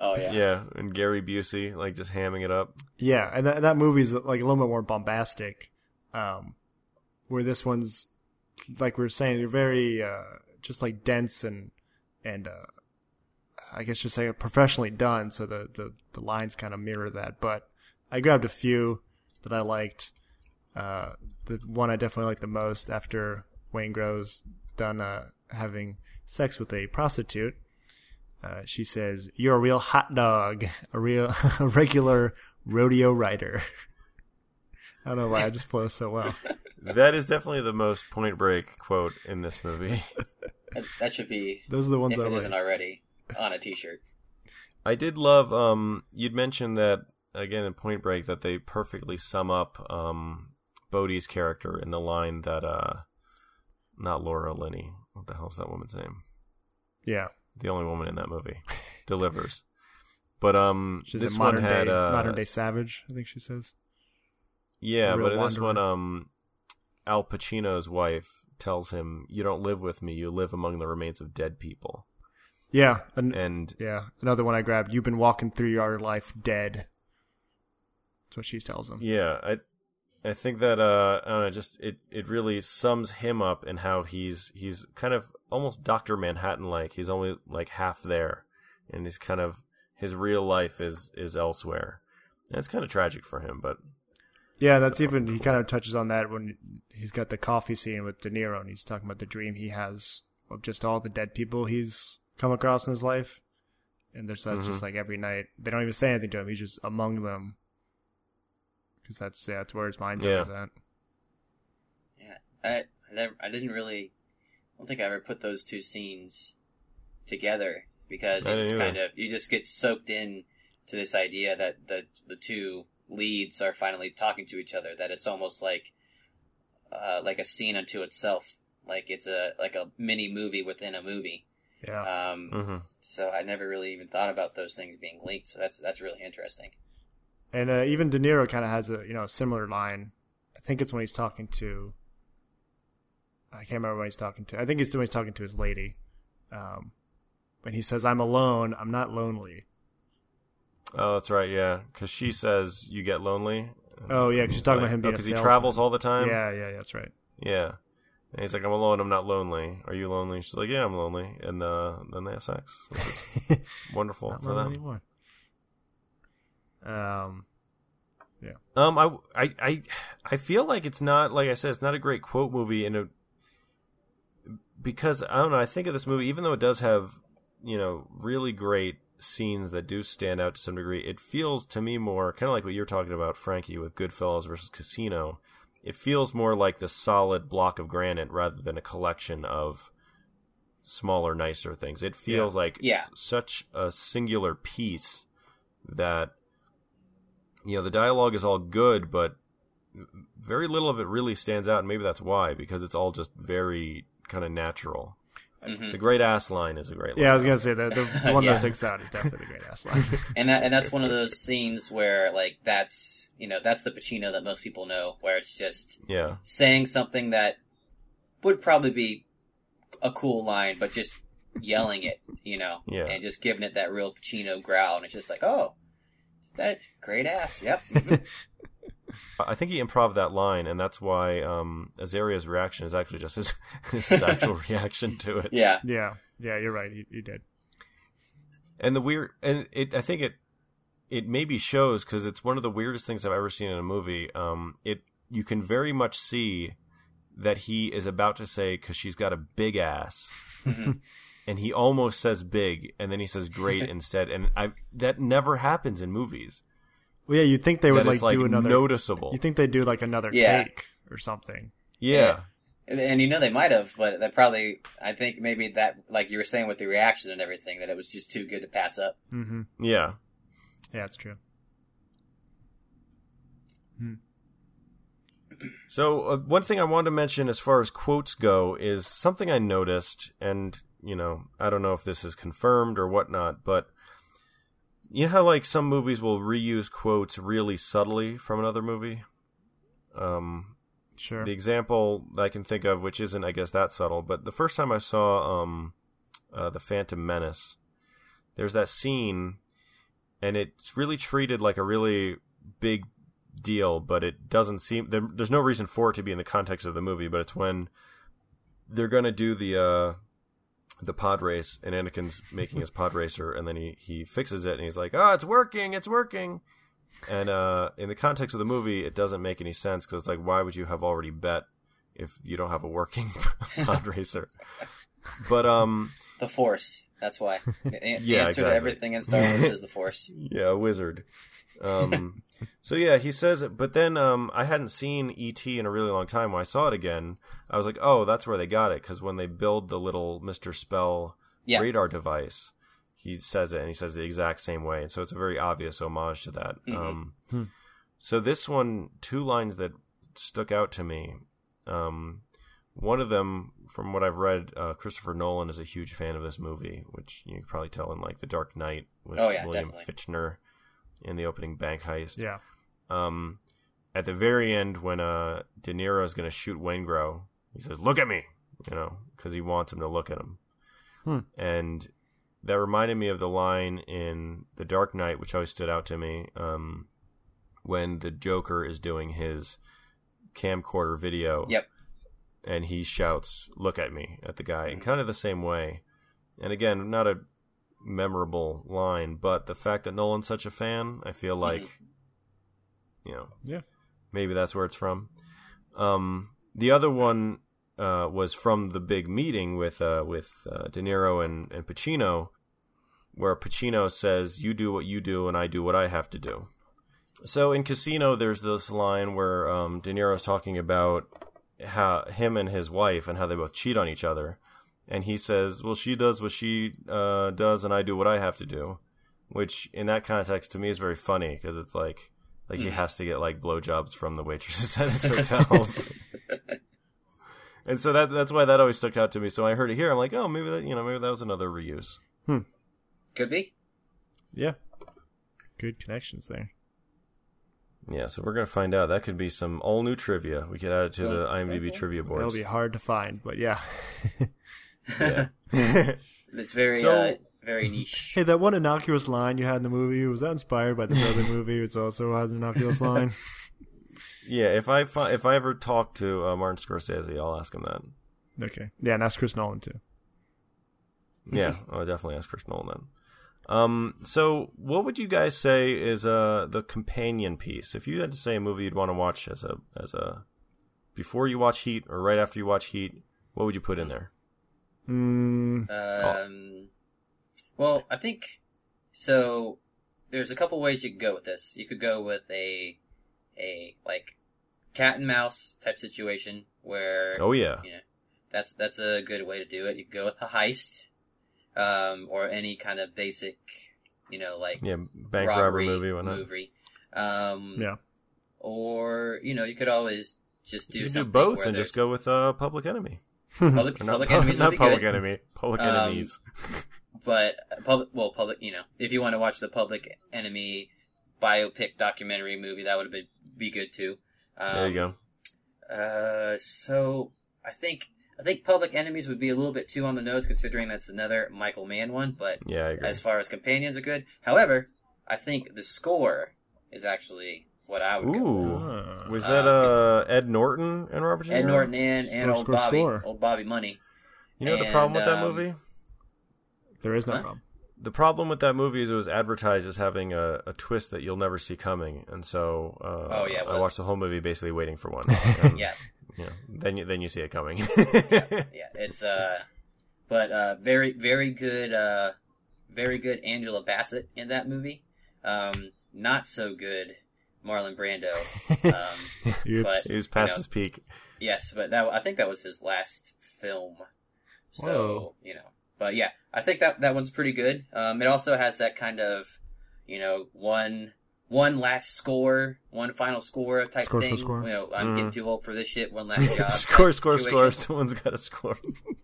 Oh yeah. Yeah, and Gary Busey like just hamming it up. Yeah, and that that movie's like a little bit more bombastic, um, where this one's like we were saying, they're very uh, just like dense and and uh, I guess just like professionally done. So the the the lines kind of mirror that. But I grabbed a few that I liked. Uh, the one I definitely like the most after Waingro's done uh, having sex with a prostitute. Uh, she says, "You're a real hot dog, a real, a regular rodeo rider." I don't know why I just flow so well. That is definitely the most Point Break quote in this movie. That, that should be, Those are the ones if I it isn't already, on a T-shirt. I did love um you'd mentioned that again in Point Break that they perfectly sum up um Bodhi's character in the line that uh not Laura Linney. What the hell's that woman's name? Yeah, The only woman in that movie delivers. But um she's this a modern one had day uh modern day savage. I think she says. Yeah, but in this one um Al Pacino's wife tells him you don't live with me, you live among the remains of dead people. Yeah, an- And yeah. Another one I grabbed. You've been walking through your life dead. That's what she tells him. Yeah, I I think that uh I don't know, just it it really sums him up in how he's he's kind of almost Doctor Manhattan like. He's only like half there, and he's kind of his real life is is elsewhere. And it's kind of tragic for him, but Yeah, that's even he kind of touches on that when he's got the coffee scene with De Niro and he's talking about the dream he has of just all the dead people he's come across in his life. And there's that's just like every night they don't even say anything to him. He's just among them because that's yeah, that's where his mind's Yeah. always at. Yeah, I, I, never, I didn't really. I don't think I ever put those two scenes together because I you just either. kind of you just get soaked in to this idea that the the two leads are finally talking to each other. That it's almost like uh, like a scene unto itself. Like it's a like a mini movie within a movie. Yeah, Um, hmm So I never really even thought about those things being linked. So that's that's really interesting. And uh, even De Niro kind of has a you know a similar line. I think it's when he's talking to. I can't remember when he's talking to. I think it's when he's talking to his lady. Um, when he says, "I'm alone. I'm not lonely." Oh, that's right. Yeah, because she says you get lonely. Oh yeah, because she's talking about him because a he travels all the time. Yeah, yeah, yeah, that's right. yeah. And he's like, I'm alone. I'm not lonely. Are you lonely? She's like, Yeah, I'm lonely. And uh, then they have sex, which is wonderful Not for them. anymore. Um, yeah. Um, I, I, I, I feel like it's not like I said, it's not a great quote movie, and it, because I don't know. I think of this movie, even though it does have, you know, really great scenes that do stand out to some degree. It feels to me more kind of like what you're talking about, Frankie, with Goodfellas versus Casino. It feels more like the solid block of granite rather than a collection of smaller, nicer things. It feels like Yeah. such a singular piece that you know the dialogue is all good, but very little of it really stands out, and maybe that's why because it's all just very kind of natural. Mhm. The great ass line is a great line. yeah, I was gonna say that the, the one Yeah. that sticks out is definitely the great ass line. and that and that's one of those scenes where like that's you know that's the Pacino that most people know, where it's just Yeah, saying something that would probably be a cool line, but just yelling it, you know, Yeah. and just giving it that real Pacino growl, and it's just like, oh, that great ass, yep. I think he improv that line, and that's why um, Azaria's reaction is actually just his, his actual reaction to it. yeah, yeah, yeah, you're right. You, you did. And the weird, and it, I think it, it maybe shows because it's one of the weirdest things I've ever seen in a movie. Um, it you can very much see that he is about to say because she's got a big ass, Mhm. And he almost says big, and then he says great instead, and I that never happens in movies. Well, yeah, you'd think they would like, like do another. noticeable. You think they'd do like another Yeah. take or something. yeah. And, and you know they might have, but that probably I think maybe that like you were saying with the reaction and everything that it was just too good to pass up. Mm-hmm. Yeah. Yeah, it's true. So uh, one thing I wanted to mention as far as quotes go is something I noticed, and you know I don't know if this is confirmed or whatnot, but you know how like some movies will reuse quotes really subtly from another movie. Um, Sure. the example I can think of, which isn't I guess that subtle, but the first time I saw um, uh, the Phantom Menace, there's that scene, and it's really treated like a really big deal, but it doesn't seem there, there's no reason for it to be in the context of the movie. But it's when they're gonna do the uh, the pod race, and Anakin's making his pod racer, and then he he fixes it, and he's like, "Oh, it's working, it's working." And uh, in the context of the movie, it doesn't make any sense because it's like, why would you have already bet if you don't have a working pod racer? But um, The Force. That's why. The an- Yeah, answer exactly. to everything in Star Wars is the Force. yeah, a wizard. Um, so yeah, he says it, but then um, I hadn't seen ET in a really long time. When I saw it again, I was like, oh, that's where they got it because when they build the little Mister Spell Yeah. radar device, he says it and he says the exact same way, and so it's a very obvious homage to that. Mhm. Um, Hmm. So this one, two lines that stuck out to me. Um, one of them, from what I've read, uh, Christopher Nolan is a huge fan of this movie, which you can probably tell in like The Dark Knight with Oh, yeah, William definitely. Fichtner in the opening bank heist. yeah. Um, at the very end, when uh, De Niro is going to shoot Waingro, he says, "Look at me," you know, because he wants him to look at him. Hmm. And that reminded me of the line in The Dark Knight, which always stood out to me, um, when the Joker is doing his camcorder video. Yep. And he shouts, "Look at me!" at the guy, in kind of the same way. And again, not a memorable line, but the fact that Nolan's such a fan, I feel like, you know, Yeah. maybe that's where it's from. Um, the other one uh, was from the big meeting with uh, with uh, De Niro and, and Pacino, where Pacino says, "You do what you do, and I do what I have to do." So in Casino, there's this line where um, De Niro's talking about how him and his wife and how they both cheat on each other, and he says, "Well, she does what she uh, does, and I do what I have to do," which in that context to me is very funny because it's like like he Mhm. has to get like blowjobs from the waitresses at his hotels. and so that that's why that always stuck out to me. So I heard it here. I'm like, oh, maybe that you know maybe that was another reuse. Hmm. Could be. Yeah. Good connections there. Yeah, so we're gonna find out. That could be some all new trivia. We could add it to the Oh, IMDb okay. trivia It'll be hard to find, but yeah. Yeah. It's very So- uh, very niche. Hey, that one innocuous line you had in the movie was that inspired by this other movie? It's also has an innocuous line. yeah, if I fi- if I ever talk to uh, Martin Scorsese, I'll ask him that. Okay, yeah, and that's Chris Nolan too. Yeah, I'll definitely ask Chris Nolan then. Um, so what would you guys say is uh the companion piece? If you had to say a movie you'd want to watch as a as a before you watch Heat or right after you watch Heat, what would you put in there? Mm, Um, well, I think so. There's a couple ways you could go with this. You could go with a a like cat and mouse type situation where Oh yeah, you know that's that's a good way to do it. You could go with a heist, um, or any kind of basic, you know, like yeah, bank robber robbery movie, why not? movie. Um, yeah, Or you know, you could always just do You could do both and just go with uh, Public Enemy. Public, not public enemies. would not Public good. Enemy, Public Um, Enemies. but public well public you know if you want to watch the public enemy biopic documentary movie that would be be good too um, there you go. uh so i think i think public enemies would be a little bit too on the nose considering that's another michael mann one but Yeah, as far as companions are good however i think the score is actually what i would go with. Ooh, was Uh, that uh, Ed Norton and Robert De ed norton and, and Score, old score, bobby score. old bobby money You know the problem with that um, movie? there is no Huh? problem. The problem with that movie is it was advertised as having a, a twist that you'll never see coming, and so uh, Oh, yeah, I watched the whole movie basically waiting for one. And, yeah you know, then you then you see it coming. yeah, it's uh, but uh, very very good, uh, very good Angela Bassett in that movie. Um, not so good Marlon Brando. Um, Oops. but He was past you know, his peak. Yes, but that I think that was his last film. So Whoa. you know, but yeah, I think that that one's pretty good. Um, it also has that kind of, you know, one one last score, one final score type Score, thing. score, score. You know, I'm Mhm. getting too old for this shit. One last job. score, score, situation. score. Someone's got to score.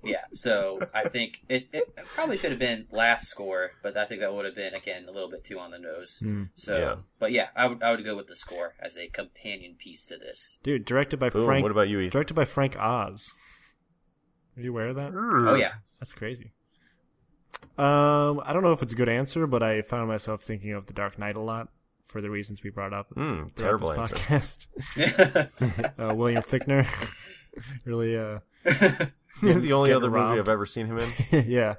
Yeah, so I think it, it probably should have been last score, but I think that would have been again a little bit too on the nose. Hmm. So, Yeah. but yeah, I would I would go with the score as a companion piece to this. Dude, directed by Boom. Frank. What about you, Ethan? Directed by Frank Oz. Are you aware of that? Oh yeah, That's crazy. Um, I don't know if it's a good answer, but I found myself thinking of The Dark Knight a lot for the reasons we brought up. Mm, terrible this answer. podcast. uh, William Fichtner, really, uh, the only Get other movie. I've ever seen him in. yeah,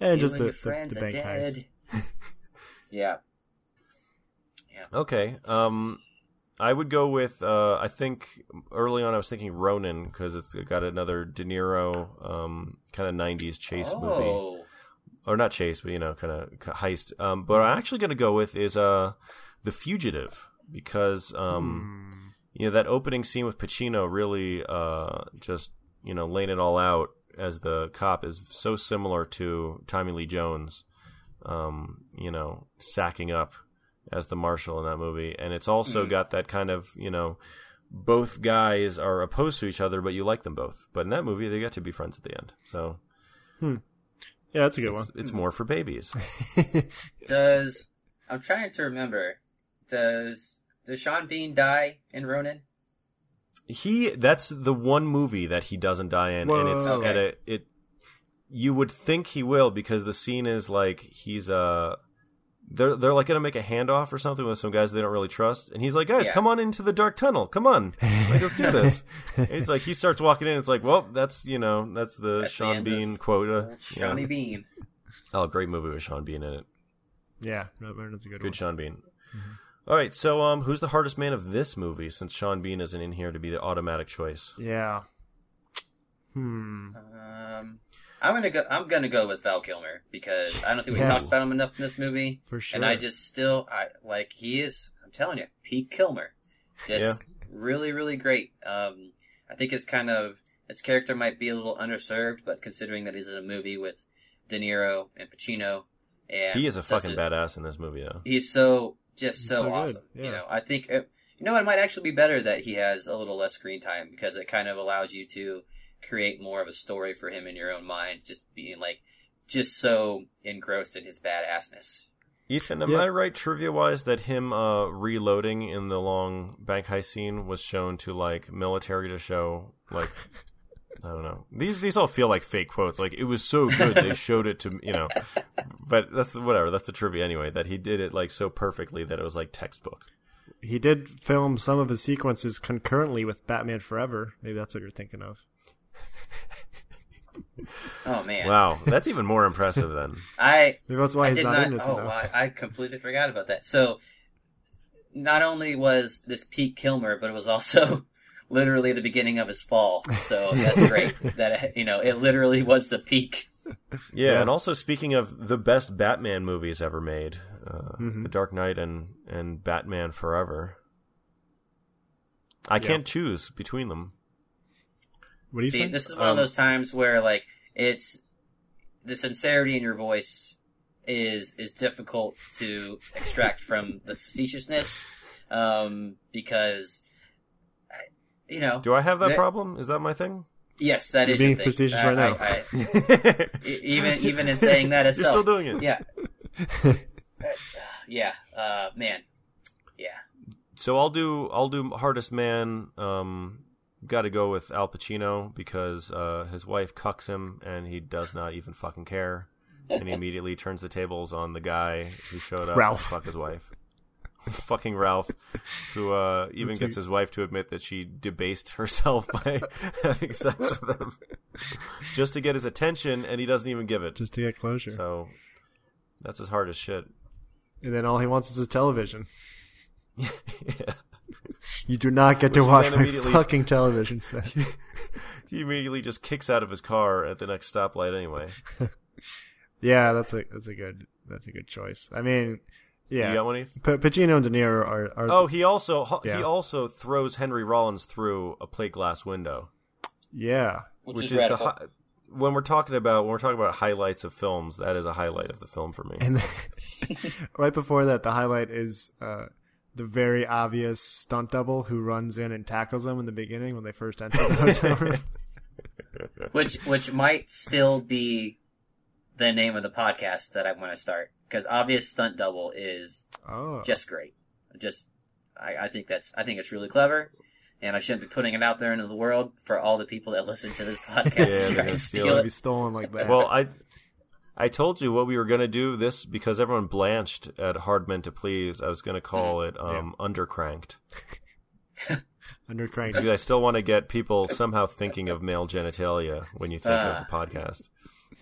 and You just and the, your the, the bank dead. heist. yeah. Okay. Um, I would go with. Uh, I think early on I was thinking Ronin because it's got another De Niro um, kind of '90s chase movie, Oh, or not chase, but you know, kind of heist. Um, but I'm actually going to go with is uh, The Fugitive because um, Hmm. you know that opening scene with Pacino really uh, just you know laying it all out as the cop is so similar to Tommy Lee Jones, um, you know, sacking up as the marshal in that movie, and it's also Mm. got that kind of you know. Both guys are opposed to each other, but you like them both. But in that movie, they get to be friends at the end. So Yeah, that's a good it's, it's more for babies. does I'm trying to remember? Does does Sean Bean die in Ronin? He that's the one movie that he doesn't die in, and it's Whoa. at a it. You would think he will because the scene is like he's uh they're they're like gonna make a handoff or something with some guys they don't really trust, and he's like, guys, Yeah. come on into the dark tunnel, come on, like, let's do this. it's like he starts walking in, it's like, well, that's you know that's the That's Sean end Bean quota. Old Shawnee Yeah. Bean. Oh, great movie with Sean Bean in it. yeah, no, that's a good, Good one. Sean Bean. Mm-hmm. All right, so um, who's the hardest man of this movie? Since Sean Bean isn't in here to be the automatic choice. Yeah. Hmm. Um, I'm gonna go. I'm gonna go with Val Kilmer because I don't think we Yes. talked about him enough in this movie, For sure. and I just still I like he is. I'm telling you, Pete Kilmer, just Yeah. really really great. Um, I think his kind of his character might be a little underserved, but considering that he's in a movie with De Niro and Pacino, and He is a such fucking badass in this movie, though. He's so just so, so awesome. yeah. You know, I think uh, you know it might actually be better that he has a little less screen time because it kind of allows you to create more of a story for him in your own mind, just being like just so engrossed in his badassness. Ethan, am Yeah. I right trivia wise that him uh, reloading in the long bank heist scene was shown to like military to show like I don't know. These these all feel like fake quotes. Like it was so good they showed it to you know. But that's the, whatever. That's the trivia anyway. That he did it like so perfectly that it was like textbook. He did film some of his sequences concurrently with Batman Forever. Maybe that's what you're thinking of. Oh man, Wow, that's even more impressive then. I Maybe that's why I he's did not, not. in this oh, enough. I, I completely forgot about that. So, not only was this Pete Kilmer, but it was also literally the beginning of his fall. So that's great. that you know, it literally was the peak. Yeah, Yeah. and also speaking of the best Batman movies ever made, uh, Mhm. The Dark Knight and and Batman Forever. I Yeah. can't choose between them. What do you See, think? this is one of Um, those times where like it's the sincerity in your voice is is difficult to extract from the facetiousness um, because I- you know Do I have that There- problem? Is that my thing? yes that You're is being your thing. facetious I- right now. I- I- even even in saying that itself, You're still doing it. Yeah. yeah. Uh, man. Yeah. So I'll do I'll do hardest man. Um, got to go with Al Pacino because uh, his wife cucks him and he does not even fucking care, and he immediately turns the tables on the guy who showed up Ralph. to fuck his wife. fucking Ralph, who uh, even gets his wife to admit that she debased herself by having sex with him, just to get his attention, and he doesn't even give it. Just to get closure. So that's as hard as shit. and then all he wants is his television. yeah. You do not get to Which he watch my fucking television set. He immediately just kicks out of his car at the next stoplight anyway. yeah, that's a that's a good that's a good choice. I mean, Yeah. You got one, Heath? P- Pacino and De Niro are. are Oh, he also ho- Yeah. he also throws Henry Rollins through a plate glass window, yeah. which, which is, is, the hi- when we're talking about when we're talking about highlights of films, that is a highlight of the film for me. And then, right before that, the highlight is uh, the very obvious stunt double who runs in and tackles them in the beginning when they first enter the hotel room. which which might still be the name of the podcast that I want to start because obvious stunt double is Oh, just great. Just I, I think that's I think it's really clever, and I shouldn't be putting it out there into the world for all the people that listen to this podcast Yeah, to try and steal steal it. be stolen like that. well, I I told you what we were gonna do this because everyone blanched at Hard Men to Please. I was gonna call it um, Undercranked under crank. because I still want to get people somehow thinking of male genitalia when you think of the podcast.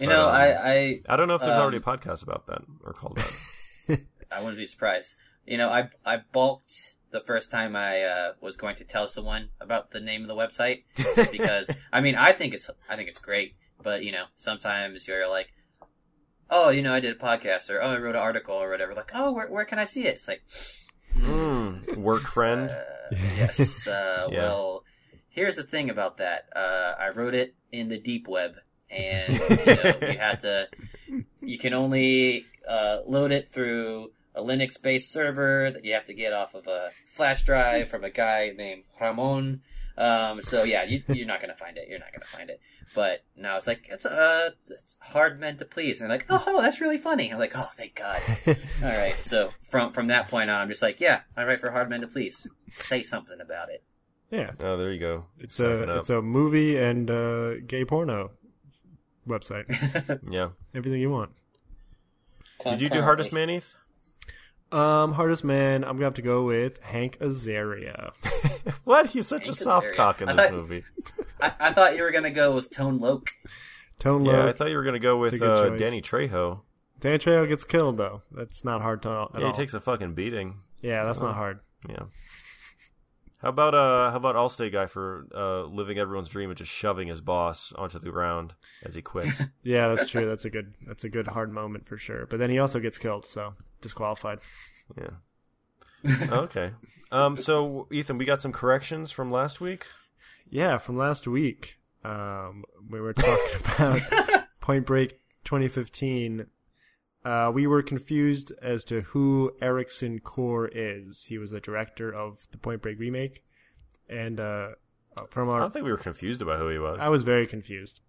You know, Um, I, I I don't know if there's Um, already a podcast about that or called that. I wouldn't be surprised. You know, I I balked the first time I uh, was going to tell someone about the name of the website, just because I mean I think it's I think it's great, but you know sometimes you're like, oh, you know, I did a podcast or oh, I wrote an article or whatever. Like, oh, where where can I see it? It's like, Mm, work friend. uh, yes, uh, Yeah. well, here's the thing about that. Uh, I wrote it in the deep web, and you, know, you have to. You can only uh, load it through a Linux-based server that you have to get off of a flash drive from a guy named Ramon. Um, so yeah, you, you're not gonna find it. You're not gonna find it. But now it's like it's uh, it's hard men to please, and they're like, oh, that's really funny. I'm like, oh, thank God. All right. So from from that point on, I'm just like, yeah, I write for hard men to please. Say something about it. yeah, Oh, there you go. it's Siphon a up. it's a movie and uh, gay porno website. yeah. Everything you want. Did you do Hardest Man, Heath? Um, hardest man, I'm gonna have to go with Hank Azaria. What? He's such Hank a soft Azaria. cock in I this thought- movie. I, I thought you were gonna go with Tone Loc. Tone Yeah, I thought you were gonna go with It's a good uh. Danny Trejo. Danny Trejo gets killed though. That's not hard to at Yeah, he all. takes a fucking beating. yeah, that's not hard. Yeah. How about uh how about Allstate guy for uh living everyone's dream and just shoving his boss onto the ground as he quits? Yeah, that's true. That's a good. That's a good hard moment for sure. But then he also gets killed, so disqualified. yeah. Okay. Um so Ethan, we got some corrections from last week. Yeah, from last week, um, we were talking about Point Break 2015. Uh, we were confused as to who Ericson Core is. He was the director of the Point Break remake, and uh, from our I don't think we were confused about who he was. I was very confused.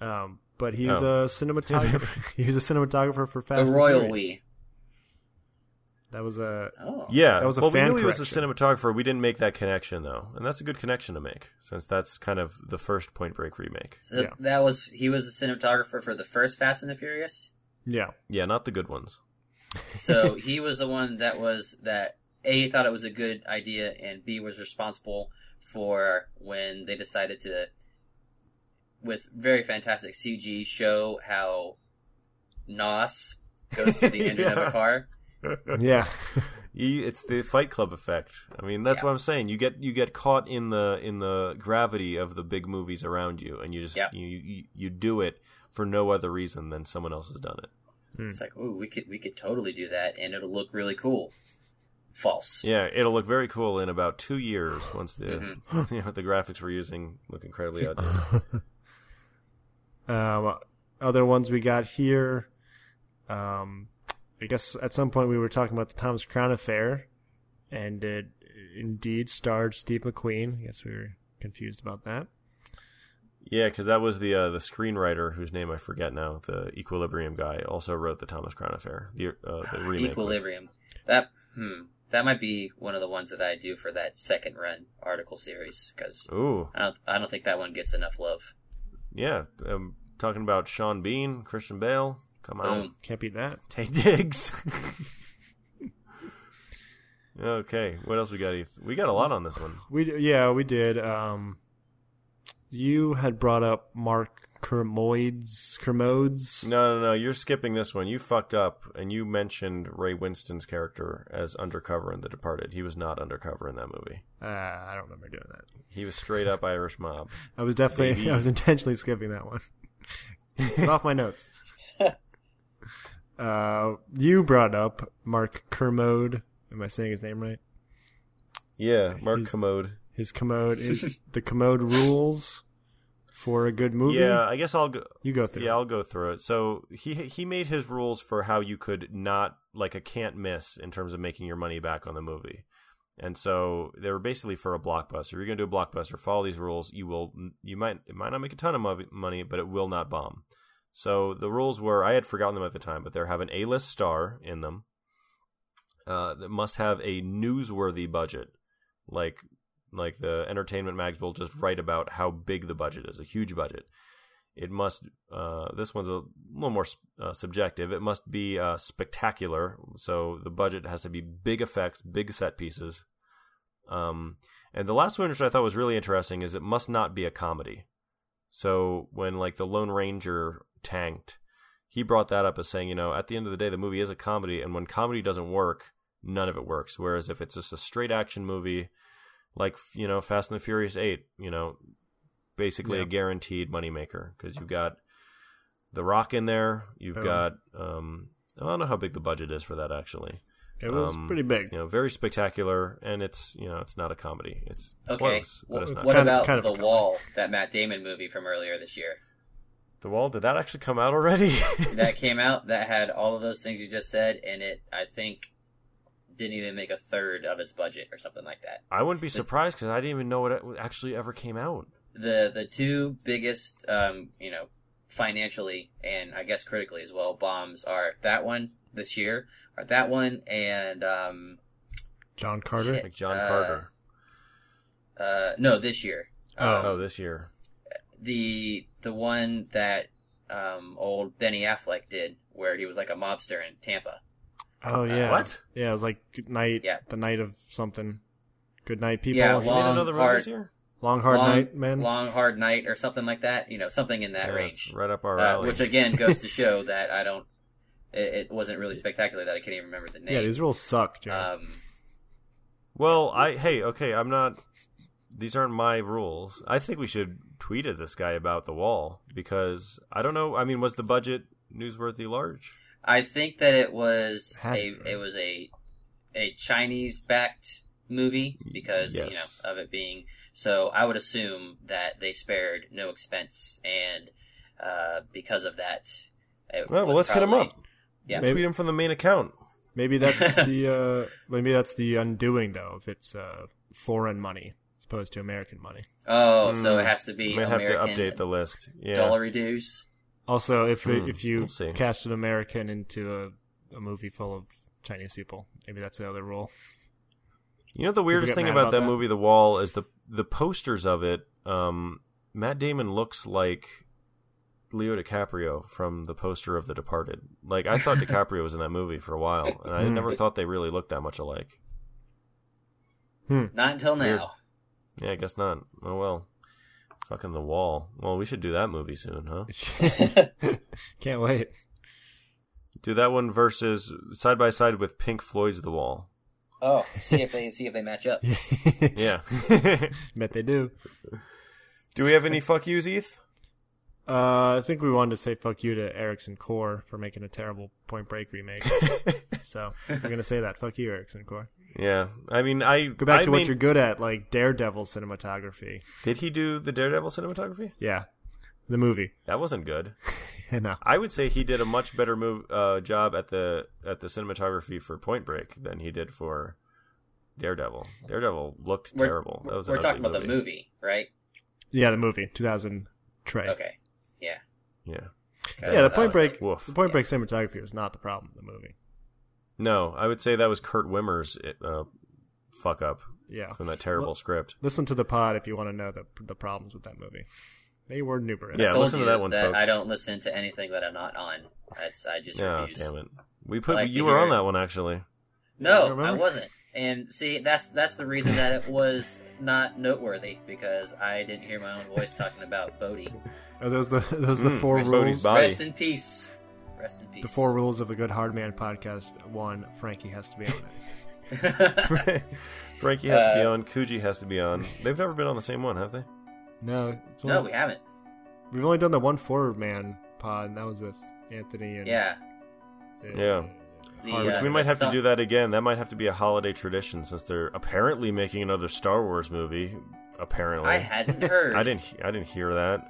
Um, but he was Oh. a cinematographer. he was a cinematographer for Fast The and Royal Furious. We. That was a Oh. Yeah, That was a well, fan we knew he was a cinematographer. We didn't make that connection though, and that's a good connection to make since that's kind of the first Point Break remake. So Yeah. that was he was a cinematographer for the first Fast and the Furious. Yeah. Yeah, not the good ones. So he was the one that was that A thought it was a good idea and B was responsible for when they decided to with very fantastic CG show how NOS goes to the engine of a car. Yeah. You, it's the Fight Club effect. I mean, that's Yeah. what I'm saying. You get you get caught in the in the gravity of the big movies around you, and you just Yeah. you, you you do it for no other reason than someone else has done it. It's like, ooh, we could we could totally do that and it'll look really cool. False. Yeah, it'll look very cool in about two years once the Mm-hmm. you know the graphics we're using look incredibly outdated. Um, other ones we got here. Um, I guess at some point we were talking about the Thomas Crown affair, and it indeed starred Steve McQueen. I guess we were confused about that. Yeah, because that was the uh, the screenwriter whose name I forget now. The Equilibrium guy also wrote the Thomas Crown Affair, the uh, the remake. Equilibrium. That hmm. That might be one of the ones that I do for that second run article series because Ooh, I don't I don't think that one gets enough love. yeah. Um, talking about Sean Bean, Christian Bale. Come on. Boom. Can't beat that. Taye Diggs. okay, what else we got? Heath? We got a lot on this one. We yeah we did. Um, you had brought up Mark Kermodes. Kermodes. No, no, no. You're skipping this one. You fucked up, and you mentioned Ray Winstone's character as undercover in The Departed. He was not undercover in that movie. Uh, I don't remember doing that. He was straight up Irish mob. I was definitely Baby. I was intentionally skipping that one. Get off my notes. Uh, you brought up Mark Kermode. Am I saying his name right? Yeah, Mark He's- Commode. His commode is the commode rules for a good movie. Yeah, I guess I'll go. you go through. Yeah, it. I'll go through it. So he he made his rules for how you could not like a can't miss in terms of making your money back on the movie. And so they were basically for a blockbuster. If you're going to do a blockbuster, follow these rules. You will you might it might not make a ton of money, but it will not bomb. So the rules were I had forgotten them at the time, but they have an A-list star in them. Uh, that must have a newsworthy budget, like like the entertainment mags will just write about how big the budget is, a huge budget. It must. Uh, this one's a little more uh, subjective. It must be uh, spectacular. So the budget has to be big effects, big set pieces. Um, and the last one, which I thought was really interesting, is it must not be a comedy. So when like the Lone Ranger tanked, he brought that up as saying, you know, at the end of the day, the movie is a comedy, and when comedy doesn't work, none of it works. Whereas if it's just a straight action movie, like you know, Fast and the Furious Eight, you know, basically Yeah. a guaranteed moneymaker because you've got The Rock in there, you've Oh. got um, I don't know how big the budget is for that actually. it was um, pretty big. You know, very spectacular, and it's you know, it's not a comedy. It's Okay. close, but What, it's not. what Kind of- about kind of The. Wall, that Matt Damon movie from earlier this year? The Wall did that actually come out already? that came out that had all of those things you just said, and it I think didn't even make a third of its budget or something like that. I wouldn't be surprised because I didn't even know what it actually ever came out. The the two biggest, um, you know, financially and I guess critically as well, bombs are that one this year, are that one and um, John Carter. Shit. Like John Uh, Carter. uh, no, this year. Oh. Oh, this year. the the one that um, old Benny Affleck did, where he was like a mobster in Tampa. Oh yeah. What? Yeah, it was like good night. Yeah. The night of something. Good night, people. Yeah, or Made something. long- another hard- this year? long hard long, night, man. Long hard night or something like that. You know, something in that Yeah, range. it's right up our Uh, alley. which again goes to show that I don't. It, it wasn't really spectacular that I can't even remember the name. yeah, these rules suck, Jared. um, Well, I hey, okay, I'm not. These aren't my rules. I think we should tweet at this guy about the wall because I don't know. I mean, was the budget newsworthy large? I think that it was Had- a it was a a Chinese backed movie because Yes. you know of it being so. I would assume that they spared no expense and uh, because of that. It Well, well let's hit him up. Yeah, Maybe- Tweet him from the main account. maybe that's the uh, maybe that's the undoing though. If it's uh, foreign money as opposed to American money. Oh, so Hmm. it has to be Might have to update the list. Yeah. dollar dues. Also, if Hmm, if you we'll cast an American into a, a movie full of Chinese people, maybe that's the other rule. You know the weirdest thing about, about that, that? movie, The Wall, is the the posters of it. Um, Matt Damon looks like Leo DiCaprio from the poster of The Departed. Like I thought DiCaprio was in that movie for a while, and I Hmm. never thought they really looked that much alike. Not until Weird. now. Yeah, I guess not. Oh well. Fucking The Wall. Well, we should do that movie soon, huh? Can't wait. Do that one versus side by side with Pink Floyd's The Wall. Oh, see if they see if they match up. Yeah. Bet they do. do we have any fuck yous, Eth? Uh, I think we wanted to say fuck you to Ericson Core for making a terrible Point Break remake. so we're gonna say that. Fuck you, Ericson Core. Yeah. I mean, I Go back I to what you're good at, like Daredevil cinematography. Did he do the Daredevil cinematography? Yeah, the movie. That wasn't good. I know. I would say he did a much better move uh, job at the at the cinematography for Point Break than he did for Daredevil. Daredevil looked We're, terrible. That was we're talking ugly about the movie, right? Yeah, the movie, 2000 Trey. Okay. Yeah. Yeah. 'Cause Yeah, the Point Break, like- the Point Break cinematography was not the problem in the movie. No, I would say that was Kurt Wimmer's uh, fuck up Yeah. from that terrible Well- script. Listen to the pod if you want to know the the problems with that movie. They were Newber. Yeah, I listen to that one, folks. I don't listen to anything that I'm not on. That's, I just Oh, refuse. damn it. We put like you were hear on it. that one actually. No, You I wasn't. And see, that's that's the reason that it was not noteworthy because I didn't hear my own voice talking about Bodhi. Are those the those the Mm, four Bodhi's rules? body. Rest in peace. Rest in peace. The four rules of a good hard man podcast. One, Frankie has to be on it. Frankie has to be Uh, on. Kuji has to be on. They've never been on the same one, have they? No, it's no, we haven't. we've only done the one four man pod, and that was with Anthony and Yeah, Yeah. The, Which uh, we might the have to do that again. That might have to be a holiday tradition since they're apparently making another Star Wars movie. Apparently, I hadn't heard. I didn't. I didn't hear that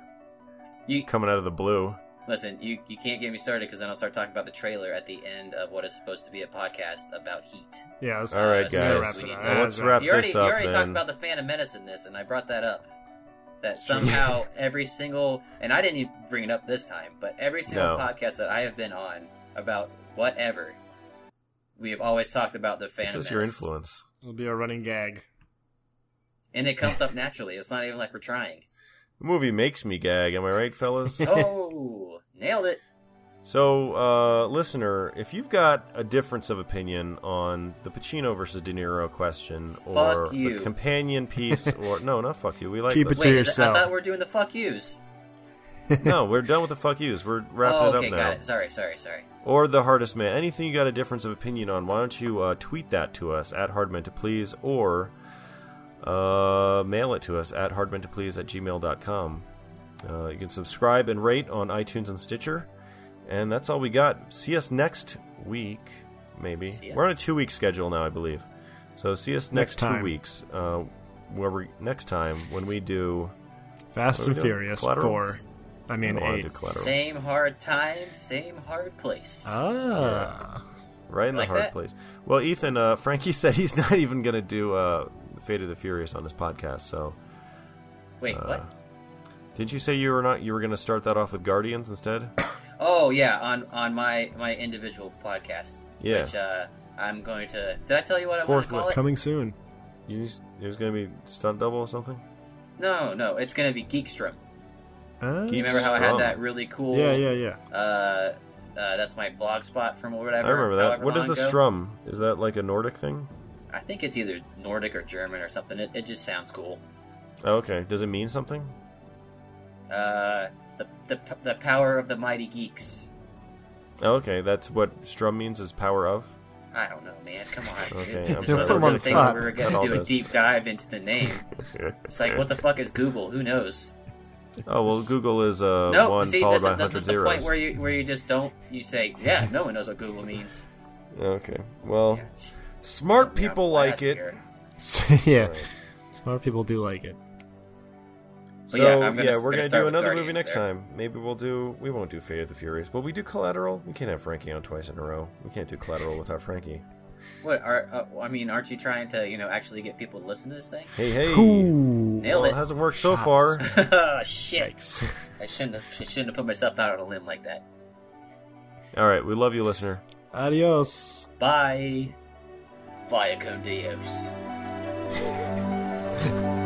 You coming out of the blue. Listen. You you can't get me started because then I'll start talking about the trailer at the end of what is supposed to be a podcast about Heat. Yeah. Let's, All right, let's guys. wrap We it need up. to- Well, let's wrap You already this you up already talked about the Phantom Menace in this, and I brought that up. That somehow every single and I didn't even bring it up this time, but every single No. podcast that I have been on about whatever, we have always talked about the It's Phantom just your influence. It'll be a running gag. and it comes up naturally. It's not even like we're trying. The movie makes me gag. Am I right, fellas? Oh, nailed it! So, uh, listener, if you've got a difference of opinion on the Pacino versus De Niro question, or the companion piece, or no, not fuck you, we like Keep those. it to Wait, is it- yourself. I thought we are doing the fuck yous. no, we're done with the fuck yous. We're wrapping Oh, it up now. got it. Sorry, sorry, sorry. Or the hardest man. Anything you got a difference of opinion on, why don't you uh, tweet that to us at hardman to please, or uh, mail it to us at hardman to please at gmail.com. Uh, you can subscribe and rate on iTunes and Stitcher. And that's all we got. See us next week, maybe. See We're on a two week schedule now, I believe. So see us next, Next two weeks. Uh, where we next time when we do Fast and we? Furious Collateral? four. I mean I wanna do eight. Same hard time, same hard place. Ah. right in Like the hard that? place. Well, Ethan, uh, Frankie said he's not even going to do uh, Fate of the Furious on his podcast. So, Wait, uh, what? didn't you say you were not? You were going to start that off with Guardians instead? Oh yeah, on on my my individual podcast. Yeah. Which uh, I'm going to. Did I tell you what I'm Fourth going to call it? Coming soon. You just, it was going to be stunt double or something. No, no, it's going to be Geekstrom. Ah. You remember how I had that really cool? Yeah, yeah, yeah. Uh, uh, that's my blog spot from whatever. I remember that. however What is the ago. strum? Is that like a Nordic thing? I think it's either Nordic or German or something. It, it just sounds cool. Oh, okay. Does it mean something? Uh, the, the the power of the mighty geeks. Oh, okay, that's what strum means is power of. I don't know, man. Come on. Okay, It- I'm it's sorry. like Put 'em we're on gonna the think spot. we were gonna all do a this. deep dive into the name. It's like, what the fuck is Google? Who knows? Oh well, Google is uh, no, one see, followed this by is, hundred this is the point where you where you just don't. You say, yeah, no one knows what Google means. Okay, well, Yeah, smart people like it. yeah. Alright. Smart people do like it. So yeah, yeah, I'm gonna- we're gonna gonna do another Guardians movie next there. time. Maybe we'll do. We won't do Fate of the Furious, but we do Collateral. We can't have Frankie on twice in a row. We can't do Collateral without Frankie. What are? Uh, I mean, aren't you trying to, you know, actually get people to listen to this thing? Hey, hey. Ooh. Nailed Well, it. it hasn't worked so Shots. far. oh, shit! Yikes. I shouldn't have. I shouldn't have put myself out on a limb like that. All right, we love you, listener. Adios. Bye. Via Dios.